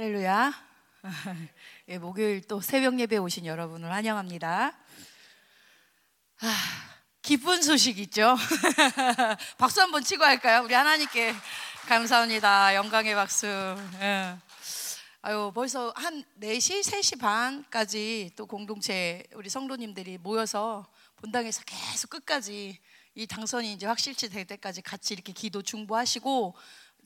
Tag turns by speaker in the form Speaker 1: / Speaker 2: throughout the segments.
Speaker 1: 할렐루야. 예, 목요일 또 새벽 예배 오신 여러분을 환영합니다. 아, 기쁜 소식 있죠? 박수 한번 치고 할까요? 우리 하나님께 감사합니다. 영광의 박수. 예. 아유, 벌써 한 4시, 3시 반까지 또 공동체 우리 성도님들이 모여서 본당에서 계속 끝까지 이 당선이 이제 확실치 될 때까지 같이 이렇게 기도 중보하시고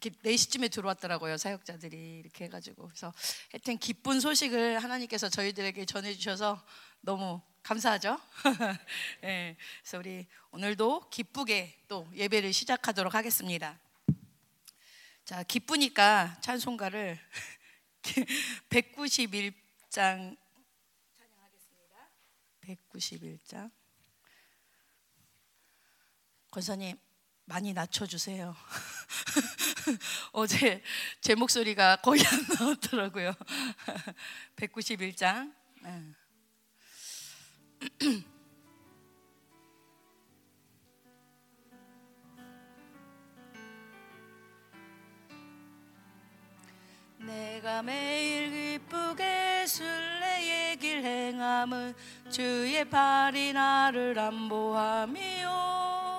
Speaker 1: 이렇게 4시쯤에 들어왔더라고요 사역자들이 이렇게 해가지고 그래서 하여튼 기쁜 소식을 하나님께서 저희들에게 전해주셔서 너무 감사하죠. 네, 그래서 우리 오늘도 기쁘게 또 예배를 시작하도록 하겠습니다. 자, 기쁘니까 찬송가를 191장 찬양하겠습니다. 191장 권사님 많이 낮춰주세요. 어제 제 목소리가 거의 안 나왔더라고요. 191장. 내가 매일 기쁘게 순례의 길 행함은 주의 발이 나를 안보함이요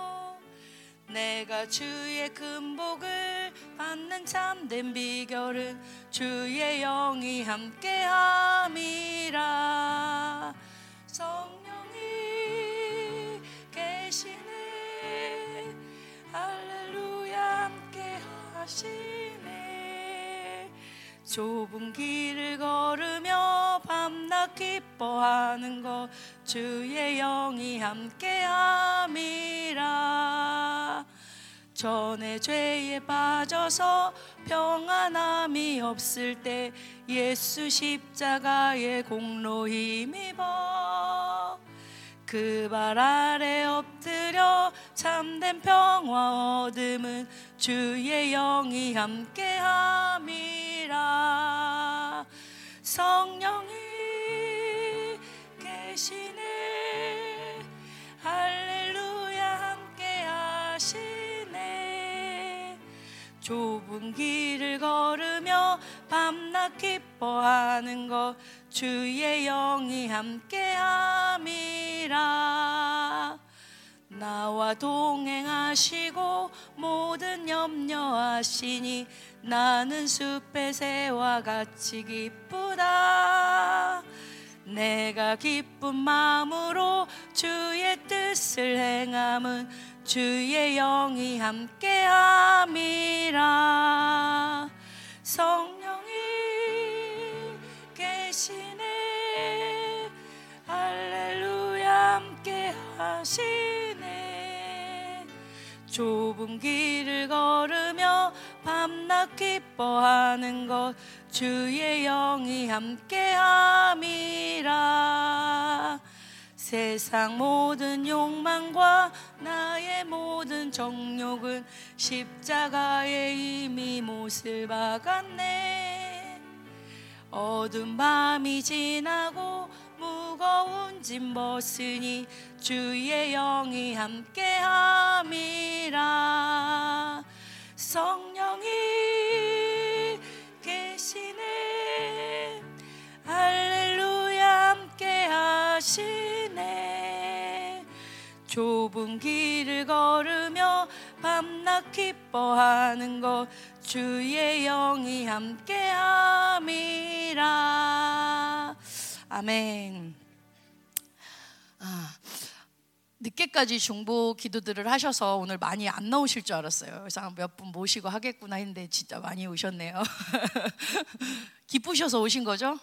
Speaker 1: 내가 주의 금복을 받는 참된 비결은 주의 영이 함께함이라. 성령이 계시네. 할렐루야 함께 하시네. 좁은 길을 걸으며 밤낮 기뻐하는 것 주의 영이 함께함이라 전에 죄에 빠져서 평안함이 없을 때 예수 십자가의 공로 힘입어 그 발 아래 엎드려 참된 평화 얻음은 주의 영이 함께함이라. 성령이 계시 좁은 길을 걸으며 밤낮 기뻐하는 것 주의 영이 함께함이라. 나와 동행하시고 모든 염려하시니 나는 숲의 새와 같이 기쁘다. 내가 기쁜 마음으로 주의 뜻을 행함은 주의 영이 함께함이라. 성령이 계시네. 할렐루야 함께하시네. 좁은 길을 걸으며 밤낮 기뻐하는 것 주의 영이 함께함이라 세상 모든 욕망과 나의 모든 정욕은 십자가에 이미 못을 박았네. 어두운 밤이 지나고 무거운 짐 벗으니 주의 영이 함께함이라. 성령이 계시네. 할렐루야 함께하시네 좁은 길을 걸으며 밤낮 기뻐하는 것 주의 영이 함께함이라 아멘 아. 늦게까지 중보 기도들을 하셔서 오늘 많이 안 나오실 줄 알았어요. 그래서 몇 분 모시고 하겠구나 했는데 진짜 많이 오셨네요. 기쁘셔서 오신 거죠?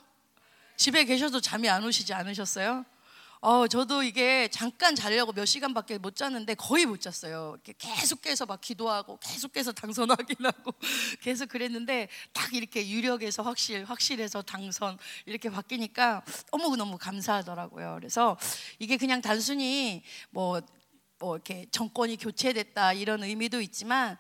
Speaker 1: 집에 계셔도 잠이 안 오시지 않으셨어요? 어, 저도 이게 잠깐 자려고 몇 시간밖에 못 잤는데 거의 못 잤어요. 이렇게 계속 깨서 막 기도하고 계속 깨서 당선 확인하고 계속 그랬는데 딱 이렇게 유력에서 확실, 확실해서 당선 이렇게 바뀌니까 너무너무 감사하더라고요. 그래서 이게 그냥 단순히 뭐, 뭐 이렇게 정권이 교체됐다 이런 의미도 있지만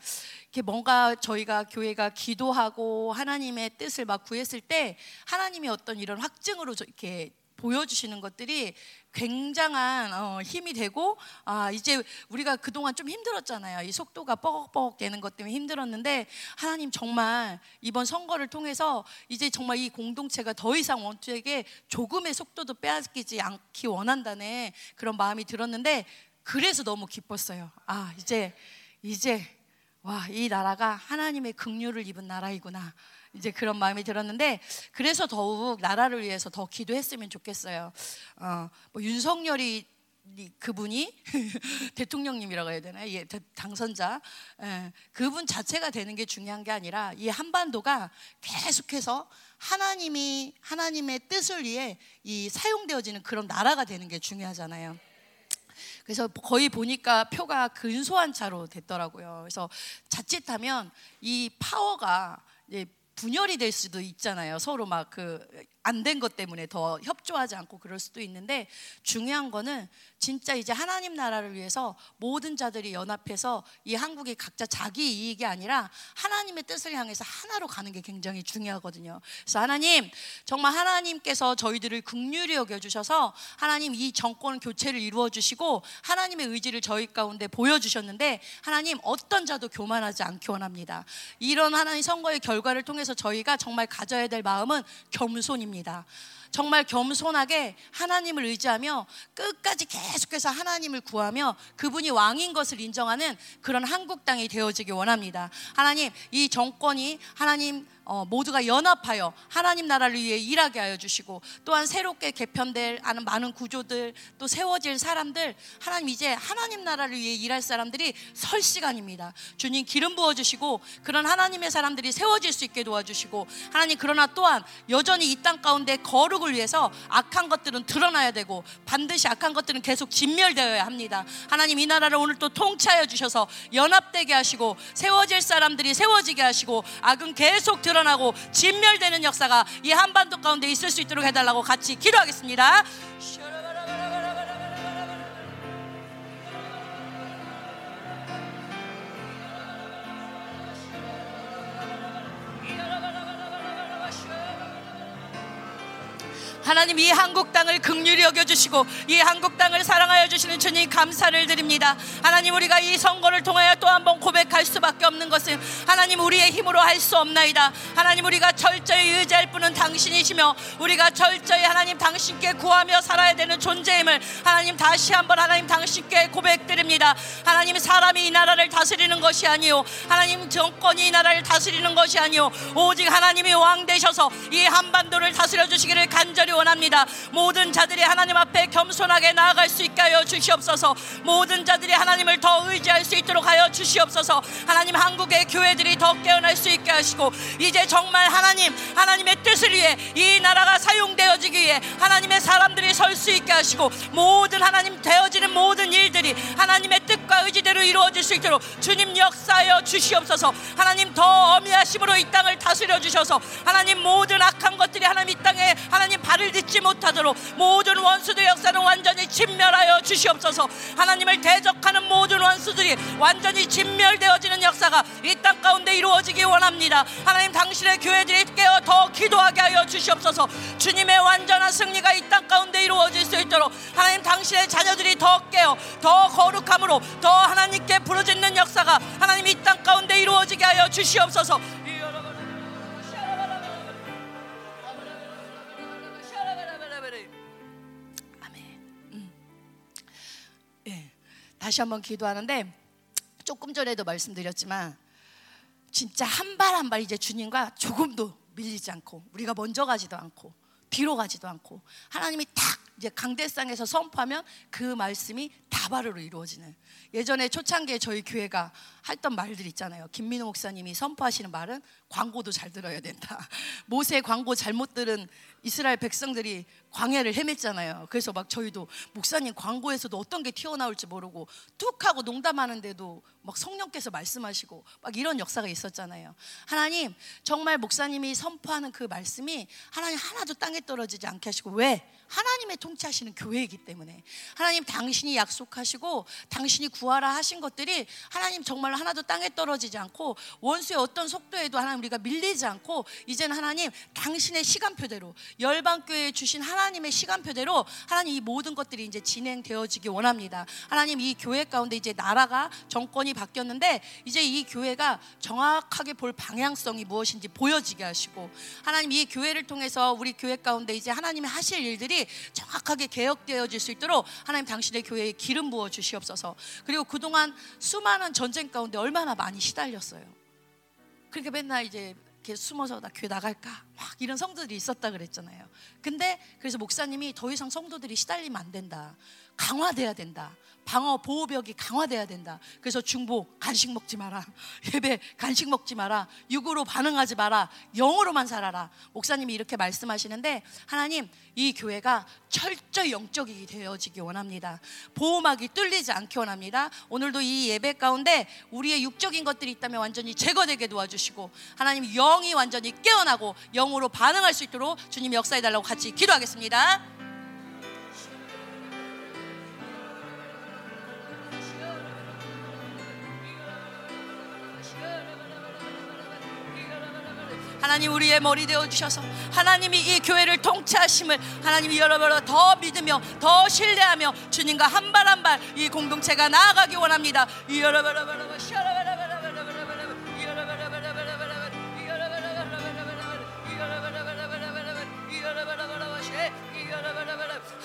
Speaker 1: 이렇게 뭔가 저희가 교회가 기도하고 하나님의 뜻을 막 구했을 때 하나님이 어떤 이런 확증으로 이렇게 보여주시는 것들이 굉장한 어, 힘이 되고 아 이제 우리가 그동안 좀 힘들었잖아요. 이 속도가 뻐걱뻐걱 되는 것 때문에 힘들었는데 하나님 정말 이번 선거를 통해서 이제 정말 이 공동체가 더 이상 원투에게 조금의 속도도 빼앗기지 않기 원한다는 그런 마음이 들었는데 그래서 너무 기뻤어요. 아 이제 이제 와 이 나라가 하나님의 긍휼을 입은 나라이구나. 이제 그런 마음이 들었는데 그래서 더욱 나라를 위해서 더 기도했으면 좋겠어요. 어, 뭐 윤석열이 그분이 대통령님이라고 해야 되나요? 예, 당선자 예, 그분 자체가 되는 게 중요한 게 아니라 이 한반도가 계속해서 하나님이 하나님의 뜻을 위해 이 사용되어지는 그런 나라가 되는 게 중요하잖아요. 그래서 거의 보니까 표가 근소한 차로 됐더라고요. 그래서 자칫하면 이 파워가 분열이 될 수도 있잖아요. 서로 막 그안 된 것 때문에 더 협조하지 않고 그럴 수도 있는데 중요한 거는 진짜 이제 하나님 나라를 위해서 모든 자들이 연합해서 이 한국이 각자 자기 이익이 아니라 하나님의 뜻을 향해서 하나로 가는 게 굉장히 중요하거든요. 그래서 하나님 정말 하나님께서 저희들을 극률히 여겨 주셔서 하나님 이 정권 교체를 이루어 주시고 하나님의 의지를 저희 가운데 보여 주셨는데 하나님 어떤 자도 교만하지 않기 원합니다. 이런 하나님 선거의 결과를 통해서 저희가 정말 가져야 될 마음은 겸손입니다. 합니다. 정말 겸손하게 하나님을 의지하며 끝까지 계속해서 하나님을 구하며 그분이 왕인 것을 인정하는 그런 한국 땅이 되어지기 원합니다. 하나님, 이 정권이 하나님 어, 모두가 연합하여 하나님 나라를 위해 일하게 하여 주시고 또한 새롭게 개편될 많은 구조들 또 세워질 사람들 하나님 이제 하나님 나라를 위해 일할 사람들이 설 시간입니다. 주님 기름 부어 주시고 그런 하나님의 사람들이 세워질 수 있게 도와주시고 하나님 그러나 또한 여전히 이 땅 가운데 거룩 을 위해서 악한 것들은 드러나야 되고 반드시 악한 것들은 계속 진멸되어야 합니다. 하나님 이 나라를 오늘 또 통치하여 주셔서 연합되게 하시고 세워질 사람들이 세워지게 하시고 악은 계속 드러 드러나고 진멸되는 역사가 이 한반도 가운데 있을 수 있도록 해달라고 같이 기도하겠습니다. 하나님 이 한국 땅을 극률히 여겨 주시고 이 한국 땅을 사랑하여 주시는 주님 감사를 드립니다. 하나님 우리가 이 선거를 통하여 또 한 번 고백할 수밖에 없는 것은 하나님 우리의 힘으로 할 수 없나이다. 하나님 우리가 철저히 의지할 분은 당신이시며 우리가 철저히 하나님 당신께 구하며 살아야 되는 존재임을 하나님 다시 한번 하나님 당신께 고백드립니다. 하나님 사람이 이 나라를 다스리는 것이 아니요 하나님 정권이 이 나라를 다스리는 것이 아니요 오직 하나님이 왕 되셔서 이 한반도를 다스려 주시기를 간절히 원합니다. 모든 자들이 하나님 앞에 겸손하게 나아갈 수 있게 하여 주시옵소서. 모든 자들이 하나님을 더 의지할 수 있도록 하여 주시옵소서. 하나님 한국의 교회들이 더 깨어날 수 있게 하시고 이제 정말 하나님 하나님의 뜻을 위해 이 나라가 사용되어지기 위해 하나님의 사람들이 설 수 있게 하시고 모든 하나님 되어지는 모든 일들이 하나님의 뜻 과 의지대로 이루어질 수 있도록 주님 역사하여 주시옵소서. 하나님 더 어미하심으로 이 땅을 다스려 주셔서 하나님 모든 악한 것들이 하나님 이 땅에 하나님 발을 듣지 못하도록 모든 원수들의 역사는 완전히 진멸하여 주시옵소서. 하나님을 대적하는 모든 원수들이 완전히 진멸되어지는 역사가 이 땅 가운데 이루어지기 원합니다. 하나님 당신의 교회들이 깨어 더 기도하게 하여 주시옵소서. 주님의 완전한 승리가 이 땅 가운데 이루어질 수 있도록 하나님 당신의 자녀들이 더 깨어 더 거룩함으로 더 하나님께 부르짖는 역사가 하나님 이 땅 가운데 이루어지게 하여 주시옵소서. 다시 한번 기도하는데 조금 전에도 말씀드렸지만 진짜 한 발 한 발 이제 주님과 조금도 밀리지 않고 우리가 먼저 가지도 않고 뒤로 가지도 않고 하나님이 딱 이제 강대상에서 선포하면 그 말씀이 다바로 이루어지는 예전에 초창기에 저희 교회가 했던 말들 있잖아요. 김민호 목사님이 선포하시는 말은 광고도 잘 들어야 된다. 모세 광고 잘못 들은 이스라엘 백성들이 광야를 헤맸잖아요. 그래서 막 저희도 목사님 광고에서도 어떤 게 튀어나올지 모르고 뚝 하고 농담하는데도 막 성령께서 말씀하시고 막 이런 역사가 있었잖아요. 하나님 정말 목사님이 선포하는 그 말씀이 하나님 하나도 땅에 떨어지지 않게 하시고 왜? 하나님의 통치하시는 교회이기 때문에 하나님 당신이 약속하시고 당신이 구하라 하신 것들이 하나님 정말 하나도 땅에 떨어지지 않고 원수의 어떤 속도에도 하나님 우리가 밀리지 않고 이제는 하나님 당신의 시간표대로 열방교회에 주신 하나님의 시간표대로 하나님 이 모든 것들이 이제 진행되어지기 원합니다. 하나님 이 교회 가운데 이제 나라가 정권이 바뀌었는데 이제 이 교회가 정확하게 볼 방향성이 무엇인지 보여지게 하시고 하나님 이 교회를 통해서 우리 교회 가운데 이제 하나님이 하실 일들이 정확하게 개혁되어질 수 있도록 하나님 당신의 교회에 기름 부어 주시옵소서. 그리고 그동안 수많은 전쟁 가운데 얼마나 많이 시달렸어요. 그렇게 맨날 이제 이렇게 숨어서 나 교회 나갈까 막 이런 성도들이 있었다 그랬잖아요. 근데 그래서 목사님이 더 이상 성도들이 시달리면 안 된다. 강화돼야 된다. 방어 보호벽이 강화돼야 된다. 그래서 중보 간식 먹지 마라. 예배 간식 먹지 마라. 육으로 반응하지 마라. 영으로만 살아라. 목사님이 이렇게 말씀하시는데 하나님 이 교회가 철저히 영적이 되어지기 원합니다. 보호막이 뚫리지 않기 원합니다. 오늘도 이 예배 가운데 우리의 육적인 것들이 있다면 완전히 제거되게 도와주시고 하나님 영이 완전히 깨어나고 영으로 반응할 수 있도록 주님 역사해 달라고 같이 기도하겠습니다. 하나님 우리의 머리 되어 주셔서 하나님이 이 교회를 통치하심을 하나님이 여러분 더 믿으며 더 신뢰하며 주님과 한 발 한 발 이 공동체가 나아가기 원합니다. 여러분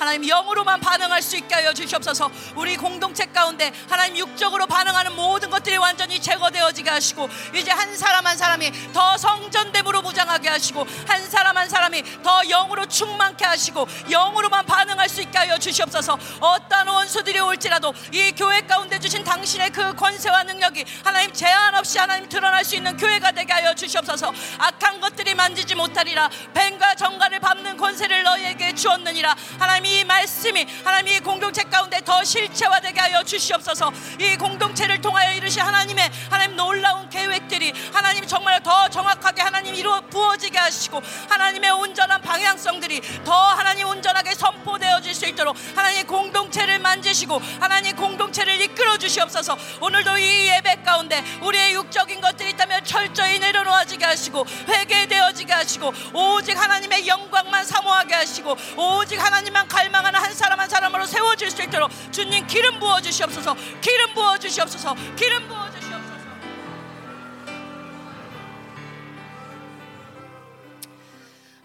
Speaker 1: 하나님 영으로만 반응할 수 있게 하여 주시옵소서. 우리 공동체 가운데 하나님 육적으로 반응하는 모든 것들이 완전히 제거되어지게 하시고 이제 한 사람 한 사람이 더 성전됨으로 무장하게 하시고 한 사람 한 사람이 더 영으로 충만케 하시고 영으로만 반응할 수 있게 하여 주시옵소서. 어떠한 원수들이 올지라도 이 교회 가운데 주신 당신의 그 권세와 능력이 하나님 제한 없이 하나님 드러날 수 있는 교회가 되게 하여 주시옵소서. 악한 것들이 만지지 못하리라. 뱀과 정갈을 밟는 권세를 너희에게 주었느니라. 하나님 이 말씀이 하나님 이 공동체 가운데 더 실체화되게 하여 주시옵소서. 이 공동체를 통하여 이르시 하나님의 하나님 놀라운 계획들이 하나님 정말 더 정확하게 하나님 이루어 부어지게 하시고 하나님의 온전한 방향성들이 더 하나님 온전하게 선포되어질 수 있도록 하나님 공동체를 만지시고 하나님 공동체를 이끌어 주시옵소서. 오늘도 이 예배 가운데 우리의 육적인 것들이 있다면 철저히 내려놓아지게 하시고 회개되어지게 하시고 오직 하나님의 영광만 사모하게 하시고 오직 하나님만 갈 망하는 한 사람 한 사람으로 세워질 수 있도록 주님 기름 부어 주시옵소서. 기름 부어 주시옵소서. 기름 부어 주시옵소서.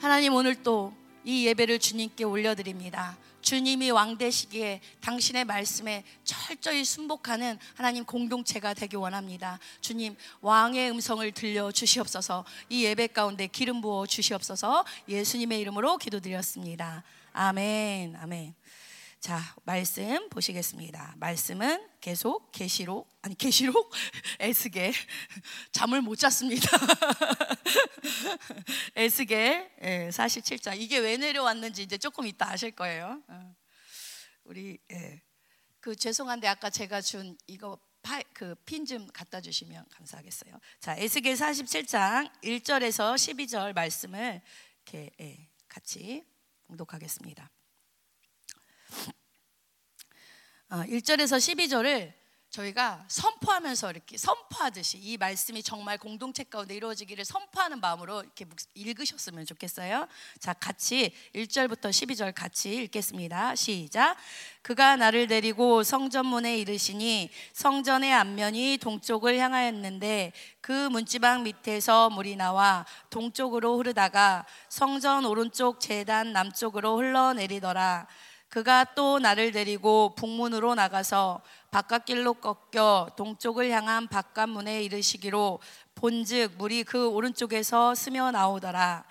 Speaker 1: 하나님 오늘 또 이 예배를 주님께 올려드립니다. 주님이 왕 되시기에 당신의 말씀에 철저히 순복하는 하나님 공동체가 되기 원합니다. 주님 왕의 음성을 들려 주시옵소서. 이 예배 가운데 기름 부어 주시옵소서. 예수님의 이름으로 기도드렸습니다. 아멘. 아멘. 자, 말씀 보시겠습니다. 말씀은 계속 계시록 아니 계시록 에스겔 잠을 못 잤습니다. 에스겔 47장 이게 왜 내려왔는지 이제 조금 이따 아실 거예요. 어. 우리 예. 그 죄송한데 아까 제가 준 이거 그핀좀 갖다 주시면 감사하겠어요. 자, 에스겔 47장 1절에서 12절 말씀을 이렇게 예, 같이 봉독하겠습니다. 1절에서 어, 12절을 저희가 선포하면서 이렇게 선포하듯이 이 말씀이 정말 공동체 가운데 이루어지기를 선포하는 마음으로 이렇게 읽으셨으면 좋겠어요. 자, 같이 1절부터 12절 같이 읽겠습니다. 시작. 그가 나를 데리고 성전문에 이르시니 성전의 앞면이 동쪽을 향하였는데 그 문지방 밑에서 물이 나와 동쪽으로 흐르다가 성전 오른쪽 재단 남쪽으로 흘러내리더라. 그가 또 나를 데리고 북문으로 나가서 바깥길로 꺾여 동쪽을 향한 바깥문에 이르시기로 본즉 물이 그 오른쪽에서 스며 나오더라.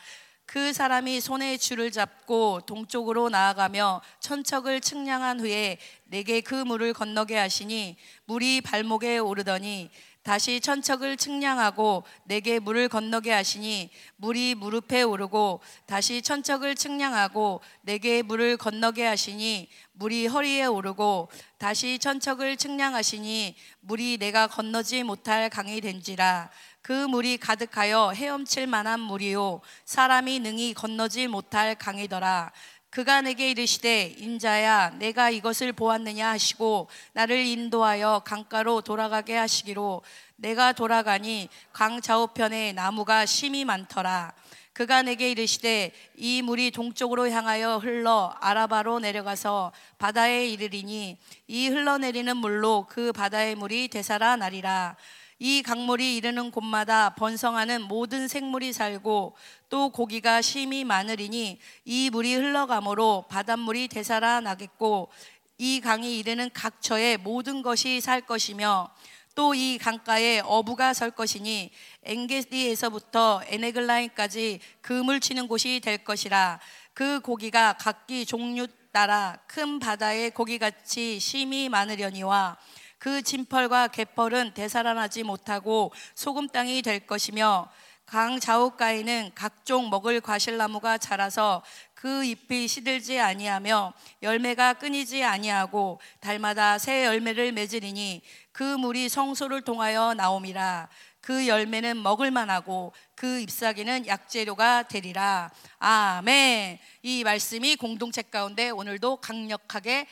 Speaker 1: 그 사람이 손에 줄을 잡고 동쪽으로 나아가며 천척을 측량한 후에 내게 그 물을 건너게 하시니 물이 발목에 오르더니 다시 천척을 측량하고 내게 물을 건너게 하시니 물이 무릎에 오르고 다시 천척을 측량하고 내게 물을 건너게 하시니 물이 허리에 오르고 다시 천척을 측량하시니 물이 내가 건너지 못할 강이 된지라. 그 물이 가득하여 헤엄칠 만한 물이요. 사람이 능히 건너지 못할 강이더라 그가 내게 이르시되 인자야 내가 이것을 보았느냐 하시고 나를 인도하여 강가로 돌아가게 하시기로. 내가 돌아가니 강 좌우편에 나무가 심이 많더라. 그가 내게 이르시되 이 물이 동쪽으로 향하여 흘러 아라바로 내려가서 바다에 이르리니 이 흘러내리는 물로 그 바다의 물이 되살아 나리라 이 강물이 이르는 곳마다 번성하는 모든 생물이 살고 또 고기가 심이 많으리니 이 물이 흘러가므로 바닷물이 되살아 나겠고 이 강이 이르는 각 처에 모든 것이 살 것이며 또 이 강가에 어부가 설 것이니 엥게디에서부터 에네글라인까지 그물 치는 곳이 될 것이라 그 고기가 각기 종류 따라 큰 바다의 고기같이 심이 많으려니와 그 진펄과 개펄은 되살아나지 못하고 소금 땅이 될 것이며 강 좌우가에는 각종 먹을 과실나무가 자라서 그 잎이 시들지 아니하며 열매가 끊이지 아니하고 달마다 새 열매를 맺으리니 그 물이 성소를 통하여 나옴이라. 그 열매는 먹을 만하고 그 잎사귀는 약재료가 되리라. 아멘. 이 말씀이 공동체 가운데 오늘도 강력하게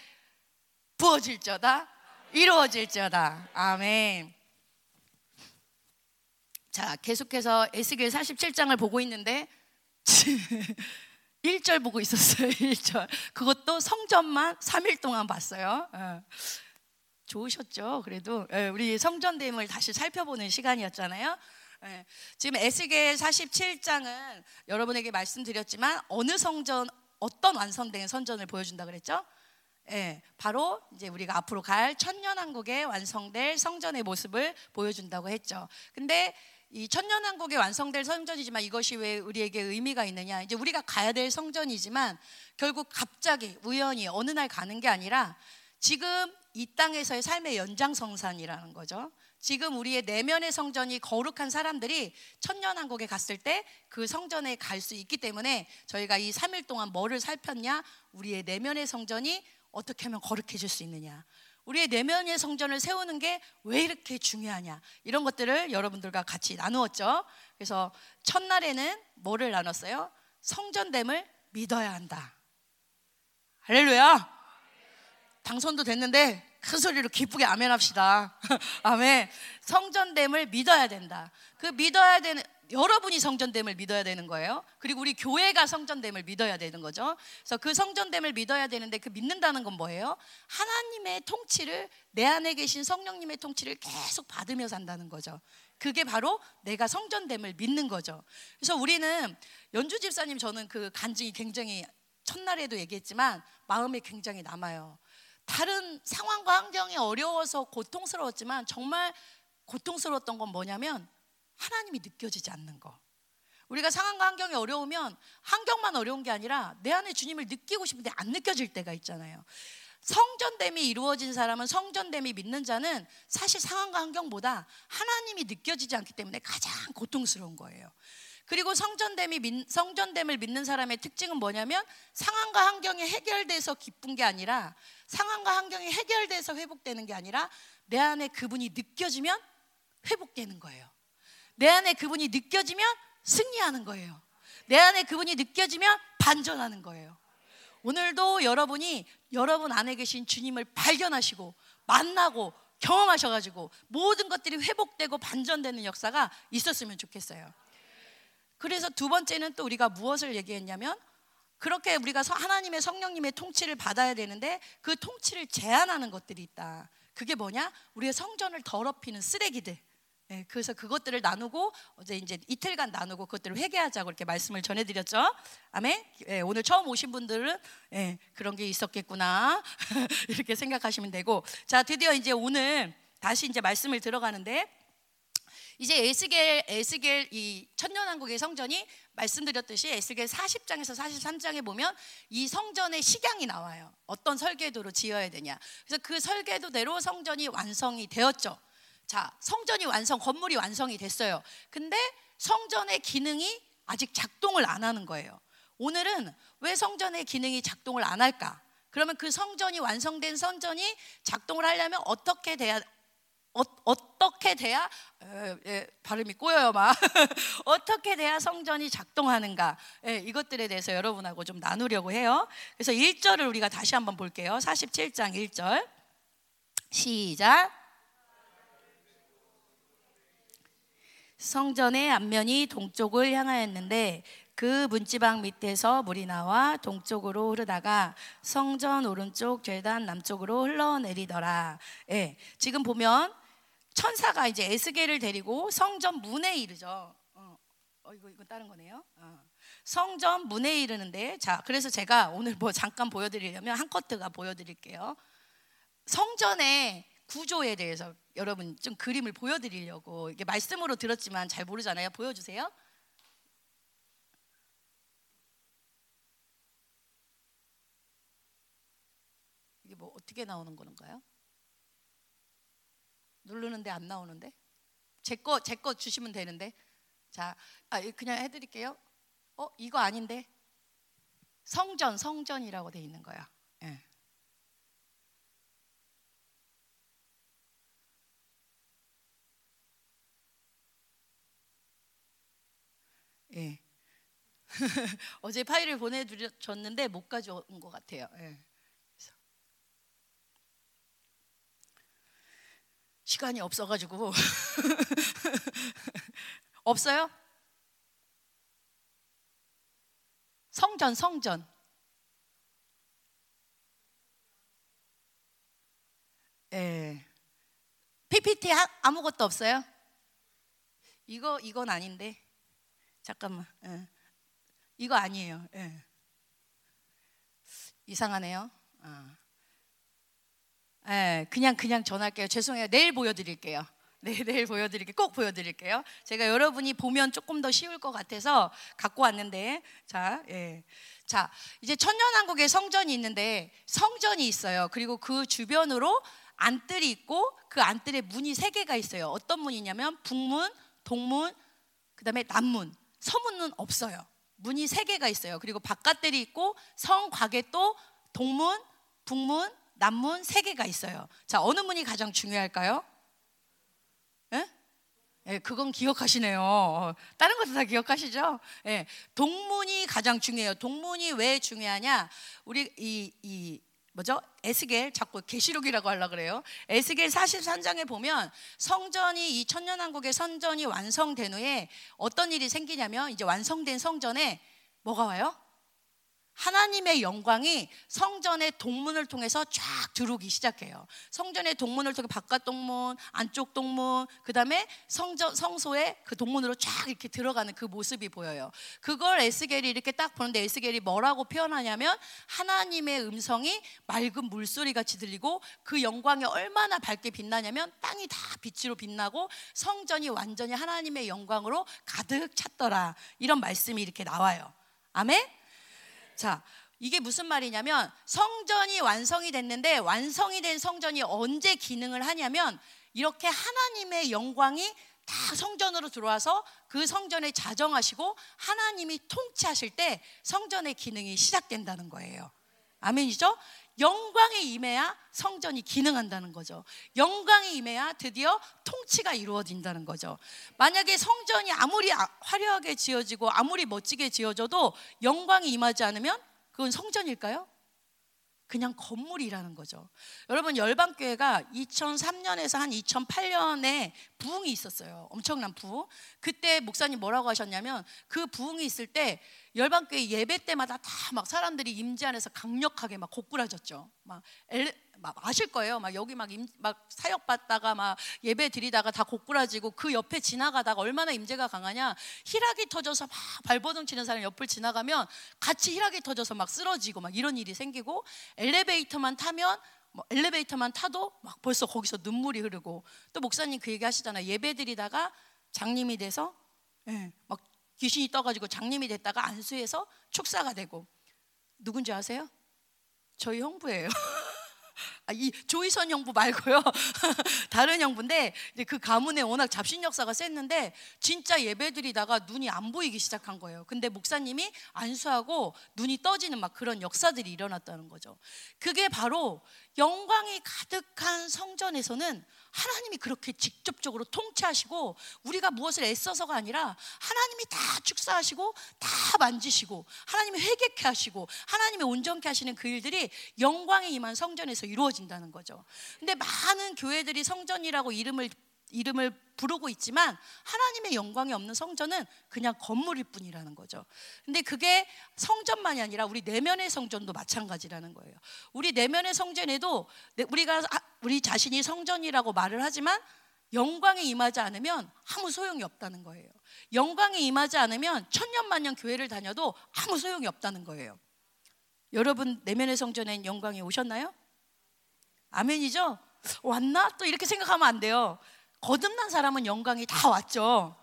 Speaker 1: 부어질저다 이루어질지어다. 아멘. 자, 계속해서 에스겔 47장을 보고 있는데 1절 보고 있었어요. 1절. 그것도 성전만 3일 동안 봤어요. 어. 좋으셨죠? 그래도 예, 우리 성전됨을 다시 살펴보는 시간이었잖아요. 예. 지금 에스겔 47장은 여러분에게 말씀드렸지만 어느 성전 어떤 완성된 선전을 보여준다 그랬죠? 예, 바로 이제 우리가 앞으로 갈 천년왕국의 완성될 성전의 모습을 보여준다고 했죠. 근데 이 천년왕국의 완성될 성전이지만 이것이 왜 우리에게 의미가 있느냐? 이제 우리가 가야 될 성전이지만 결국 갑자기 우연히 어느 날 가는 게 아니라 지금 이 땅에서의 삶의 연장성산이라는 거죠. 지금 우리의 내면의 성전이 거룩한 사람들이 천년왕국에 갔을 때 그 성전에 갈 수 있기 때문에 저희가 이 3일 동안 뭐를 살폈냐? 우리의 내면의 성전이 어떻게 하면 거룩해질 수 있느냐? 우리의 내면의 성전을 세우는 게 왜 이렇게 중요하냐? 이런 것들을 여러분들과 같이 나누었죠. 그래서 첫날에는 뭐를 나눴어요? 성전됨을 믿어야 한다. 할렐루야. 당선도 됐는데 큰 소리로 기쁘게 아멘 합시다. 아멘. 성전됨을 믿어야 된다. 그 믿어야 되는 여러분이 성전됨을 믿어야 되는 거예요. 그리고 우리 교회가 성전됨을 믿어야 되는 거죠. 그래서 그 성전됨을 믿어야 되는데 그 믿는다는 건 뭐예요? 하나님의 통치를 내 안에 계신 성령님의 통치를 계속 받으며 산다는 거죠. 그게 바로 내가 성전됨을 믿는 거죠. 그래서 우리는 연주 집사님 저는 그 간증이 굉장히 첫날에도 얘기했지만 마음에 굉장히 남아요. 다른 상황과 환경이 어려워서 고통스러웠지만 정말 고통스러웠던 건 뭐냐면 하나님이 느껴지지 않는 거. 우리가 상황과 환경이 어려우면 환경만 어려운 게 아니라 내 안에 주님을 느끼고 싶은데 안 느껴질 때가 있잖아요. 성전됨이 이루어진 사람은 성전됨이 믿는 자는 사실 상황과 환경보다 하나님이 느껴지지 않기 때문에 가장 고통스러운 거예요. 그리고 성전됨이 성전됨을 믿는 사람의 특징은 뭐냐면 상황과 환경이 해결돼서 기쁜 게 아니라 상황과 환경이 해결돼서 회복되는 게 아니라 내 안에 그분이 느껴지면 회복되는 거예요. 내 안에 그분이 느껴지면 승리하는 거예요. 내 안에 그분이 느껴지면 반전하는 거예요. 오늘도 여러분이 여러분 안에 계신 주님을 발견하시고 만나고 경험하셔가지고 모든 것들이 회복되고 반전되는 역사가 있었으면 좋겠어요. 그래서 두 번째는 또 우리가 무엇을 얘기했냐면 그렇게 우리가 하나님의 성령님의 통치를 받아야 되는데 그 통치를 제한하는 것들이 있다. 그게 뭐냐? 우리의 성전을 더럽히는 쓰레기들. 네, 그래서 그것들을 나누고 어제 이제 이틀간 나누고 그것들을 회개하자고 이렇게 말씀을 전해드렸죠. 아멘. 네, 오늘 처음 오신 분들은 네, 그런 게 있었겠구나 이렇게 생각하시면 되고 자 드디어 이제 오늘 다시 이제 말씀을 들어가는데 이제 에스겔 에스겔 이 천년왕국의 성전이 말씀드렸듯이 에스겔 40장에서 43장에 보면 이 성전의 식양이 나와요. 어떤 설계도로 지어야 되냐. 그래서 그 설계도대로 성전이 완성이 되었죠. 자, 성전이 완성, 건물이 완성이 됐어요. 근데 성전의 기능이 아직 작동을 안 하는 거예요. 오늘은 왜 성전의 기능이 작동을 안 할까? 그러면 그 성전이 완성된 성전이 작동을 하려면 어떻게 돼야 어, 어떻게 돼야 에, 에, 발음이 꼬여요 막 어떻게 돼야 성전이 작동하는가 에, 이것들에 대해서 여러분하고 좀 나누려고 해요. 그래서 1절을 우리가 다시 한번 볼게요. 47장 1절 시작. 성전의 앞면이 동쪽을 향하였는데 그 문지방 밑에서 물이 나와 동쪽으로 흐르다가 성전 오른쪽 죄단 남쪽으로 흘러내리더라. 예, 지금 보면 천사가 이제 에스겔을 데리고 성전 문에 이르죠. 어, 어 이거 이거 다른 거네요. 어. 성전 문에 이르는데 자 그래서 제가 오늘 뭐 잠깐 보여드리려면 한 커트가 보여드릴게요. 성전의 구조에 대해서 여러분 좀 그림을 보여드리려고 이게 말씀으로 들었지만 잘 모르잖아요. 보여주세요. 이게 뭐 어떻게 나오는 건가요? 누르는데 안 나오는데? 제 거 제 거 주시면 되는데. 자, 아, 그냥 해드릴게요. 어, 이거 아닌데? 성전, 성전이라고 돼 있는 거야. 예. 예. 어제 파일을 보내줬는데 못 가져온 것 같아요. 예. 시간이 없어가지고 없어요? 성전 성전 예. PPT 아무것도 없어요? 이거 이건 아닌데 잠깐만 예. 이거 아니에요. 예. 이상하네요. 아. 예, 그냥 그냥 전할게요. 죄송해요. 내일 보여드릴게요. 네, 내일 보여드릴게요. 꼭 보여드릴게요. 제가 여러분이 보면 조금 더 쉬울 것 같아서 갖고 왔는데, 자, 예. 자, 이제 천년왕국에 성전이 있는데, 성전이 있어요. 그리고 그 주변으로 안뜰이 있고, 그 안뜰에 문이 세 개가 있어요. 어떤 문이냐면, 북문, 동문, 그 다음에 남문. 서문은 없어요. 문이 세 개가 있어요. 그리고 바깥뜰이 있고, 성 곽에 또 동문, 북문, 남문 세 개가 있어요. 자, 어느 문이 가장 중요할까요? 예? 예, 그건 기억하시네요. 어, 다른 것도 다 기억하시죠? 예, 동문이 가장 중요해요. 동문이 왜 중요하냐? 우리 이, 이 뭐죠? 에스겔 자꾸 계시록이라고 하려 그래요. 에스겔 43장에 보면 성전이 이 천년 왕국의 성전이 완성된 후에 어떤 일이 생기냐면 이제 완성된 성전에 뭐가 와요? 하나님의 영광이 성전의 동문을 통해서 쫙 들어오기 시작해요. 성전의 동문을 통해 바깥 동문, 안쪽 동문, 그 다음에 성전 성소의 그 동문으로 쫙 이렇게 들어가는 그 모습이 보여요. 그걸 에스겔이 이렇게 딱 보는데 에스겔이 뭐라고 표현하냐면 하나님의 음성이 맑은 물소리 같이 들리고 그 영광이 얼마나 밝게 빛나냐면 땅이 다 빛으로 빛나고 성전이 완전히 하나님의 영광으로 가득 찼더라. 이런 말씀이 이렇게 나와요. 아멘. 자, 이게 무슨 말이냐면 성전이 완성이 됐는데 완성이 된 성전이 언제 기능을 하냐면 이렇게 하나님의 영광이 다 성전으로 들어와서 그 성전에 자정하시고 하나님이 통치하실 때 성전의 기능이 시작된다는 거예요. 아멘이죠? 영광이 임해야 성전이 기능한다는 거죠. 영광이 임해야 드디어 통치가 이루어진다는 거죠. 만약에 성전이 아무리 아, 화려하게 지어지고 아무리 멋지게 지어져도 영광이 임하지 않으면 그건 성전일까요? 그냥 건물이라는 거죠. 여러분 열방교회가 2003년에서 한 2008년에 부흥이 있었어요. 엄청난 부흥. 그때 목사님 뭐라고 하셨냐면 그 부흥이 있을 때 열방교회 예배 때마다 다 막 사람들이 임재 안에서 강력하게 막 고꾸라졌죠. 막 엘, 막 아실 거예요. 막 여기 막, 임, 막 사역 받다가 막 예배 드리다가 다 고꾸라지고 그 옆에 지나가다가 얼마나 임재가 강하냐. 희락이 터져서 막 발버둥 치는 사람 옆을 지나가면 같이 희락이 터져서 막 쓰러지고 막 이런 일이 생기고 엘리베이터만 타면 뭐 엘리베이터만 타도 막 벌써 거기서 눈물이 흐르고 또 목사님 그 얘기 하시잖아요. 예배 드리다가 장님이 돼서 예, 막 귀신이 떠가지고 장님이 됐다가 안수해서 축사가 되고 누군지 아세요? 저희 형부예요. 아, 이 조이선 형부 말고요. 다른 형부인데 그 가문에 워낙 잡신 역사가 셌는데 진짜 예배드리다가 눈이 안 보이기 시작한 거예요. 근데 목사님이 안수하고 눈이 떠지는 막 그런 역사들이 일어났다는 거죠. 그게 바로 영광이 가득한 성전에서는 하나님이 그렇게 직접적으로 통치하시고 우리가 무엇을 애써서가 아니라 하나님이 다 축사하시고 다 만지시고 하나님이 회개케 하시고 하나님이 온전케 하시는 그 일들이 영광에 임한 성전에서 이루어진다는 거죠. 근데 많은 교회들이 성전이라고 이름을 이름을 부르고 있지만 하나님의 영광이 없는 성전은 그냥 건물일 뿐이라는 거죠. 근데 그게 성전만이 아니라 우리 내면의 성전도 마찬가지라는 거예요. 우리 내면의 성전에도 우리가 우리 자신이 성전이라고 말을 하지만 영광에 임하지 않으면 아무 소용이 없다는 거예요. 영광에 임하지 않으면 천년만년 교회를 다녀도 아무 소용이 없다는 거예요. 여러분 내면의 성전엔 영광이 오셨나요? 아멘이죠? 왔나? 또 이렇게 생각하면 안 돼요. 거듭난 사람은 영광이 다 왔죠.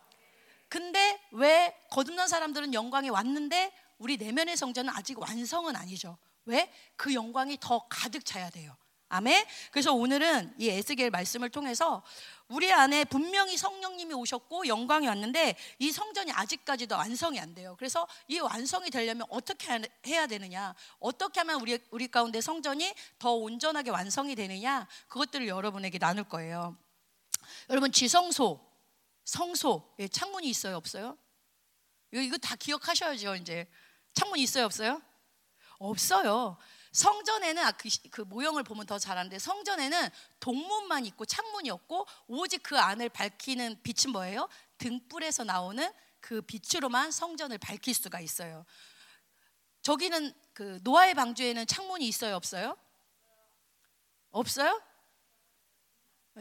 Speaker 1: 근데 왜 거듭난 사람들은 영광이 왔는데 우리 내면의 성전은 아직 완성은 아니죠. 왜? 그 영광이 더 가득 차야 돼요. 아멘. 그래서 오늘은 이 에스겔 말씀을 통해서 우리 안에 분명히 성령님이 오셨고 영광이 왔는데 이 성전이 아직까지도 완성이 안 돼요. 그래서 이 완성이 되려면 어떻게 해야 되느냐? 어떻게 하면 우리 우리 가운데 성전이 더 온전하게 완성이 되느냐? 그것들을 여러분에게 나눌 거예요. 여러분 지성소, 성소, 예, 창문이 있어요, 없어요? 이거, 이거 다 기억하셔야죠, 이제. 창문 있어요, 없어요? 없어요. 성전에는 아, 그, 그, 모형을 보면 더 잘하는데 성전에는 동문만 있고 창문이 없고 오직 그 안을 밝히는 빛은 뭐예요? 등불에서 나오는 그 빛으로만 성전을 밝힐 수가 있어요. 저기는 그 노아의 방주에는 창문이 있어요, 없어요? 없어요?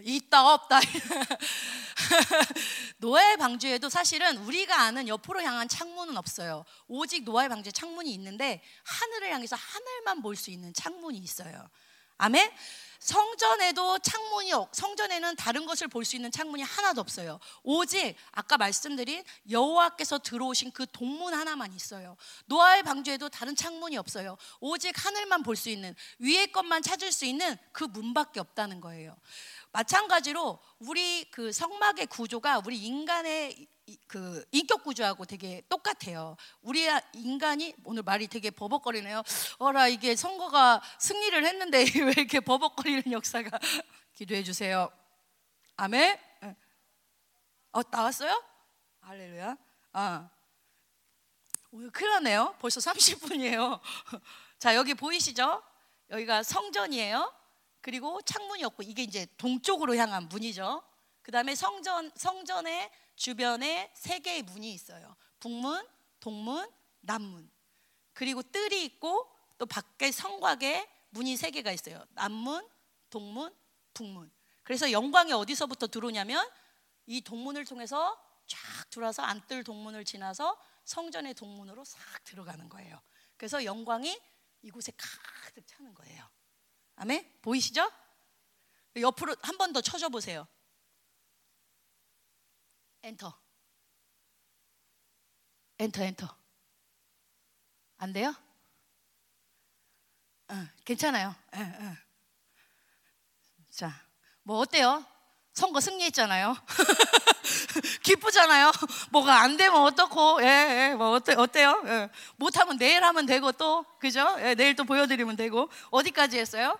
Speaker 1: 있다 없다. 노아의 방주에도 사실은 우리가 아는 옆으로 향한 창문은 없어요. 오직 노아의 방주에 창문이 있는데 하늘을 향해서 하늘만 볼 수 있는 창문이 있어요. 아멘. 성전에도 창문이 성전에는 다른 것을 볼 수 있는 창문이 하나도 없어요. 오직 아까 말씀드린 여호와께서 들어오신 그 동문 하나만 있어요. 노아의 방주에도 다른 창문이 없어요. 오직 하늘만 볼 수 있는 위의 것만 찾을 수 있는 그 문밖에 없다는 거예요. 마찬가지로 우리 그 성막의 구조가 우리 인간의 그 인격 구조하고 되게 똑같아요. 우리 인간이 오늘 말이 되게 버벅거리네요. 어라 이게 선거가 승리를 했는데 왜 이렇게 버벅거리는 역사가 기도해 주세요. 아멘. 예. 어 나왔어요? 할렐루야. 아 큰일 났네요. 벌써 30분이에요. 자 여기 보이시죠? 여기가 성전이에요. 그리고 창문이 없고 이게 이제 동쪽으로 향한 문이죠. 그 다음에 성전 성전의 주변에 세 개의 문이 있어요. 북문, 동문, 남문. 그리고 뜰이 있고 또 밖에 성곽에 문이 세 개가 있어요. 남문, 동문, 북문. 그래서 영광이 어디서부터 들어오냐면 이 동문을 통해서 쫙 들어와서 안뜰 동문을 지나서 성전의 동문으로 싹 들어가는 거예요. 그래서 영광이 이곳에 가득 차는 거예요. 아멘? 보이시죠? 옆으로 한 번 더 쳐줘 보세요. 엔터. 엔터 엔터. 안 돼요? 어, 괜찮아요. 어, 어. 자, 뭐 어때요? 선거 승리했잖아요. 기쁘잖아요. 뭐가 안 되면 어떻고, 예, 예, 뭐 어때, 어때요? 예. 못하면 내일 하면 되고 또, 그죠? 예, 내일 또 보여드리면 되고. 어디까지 했어요?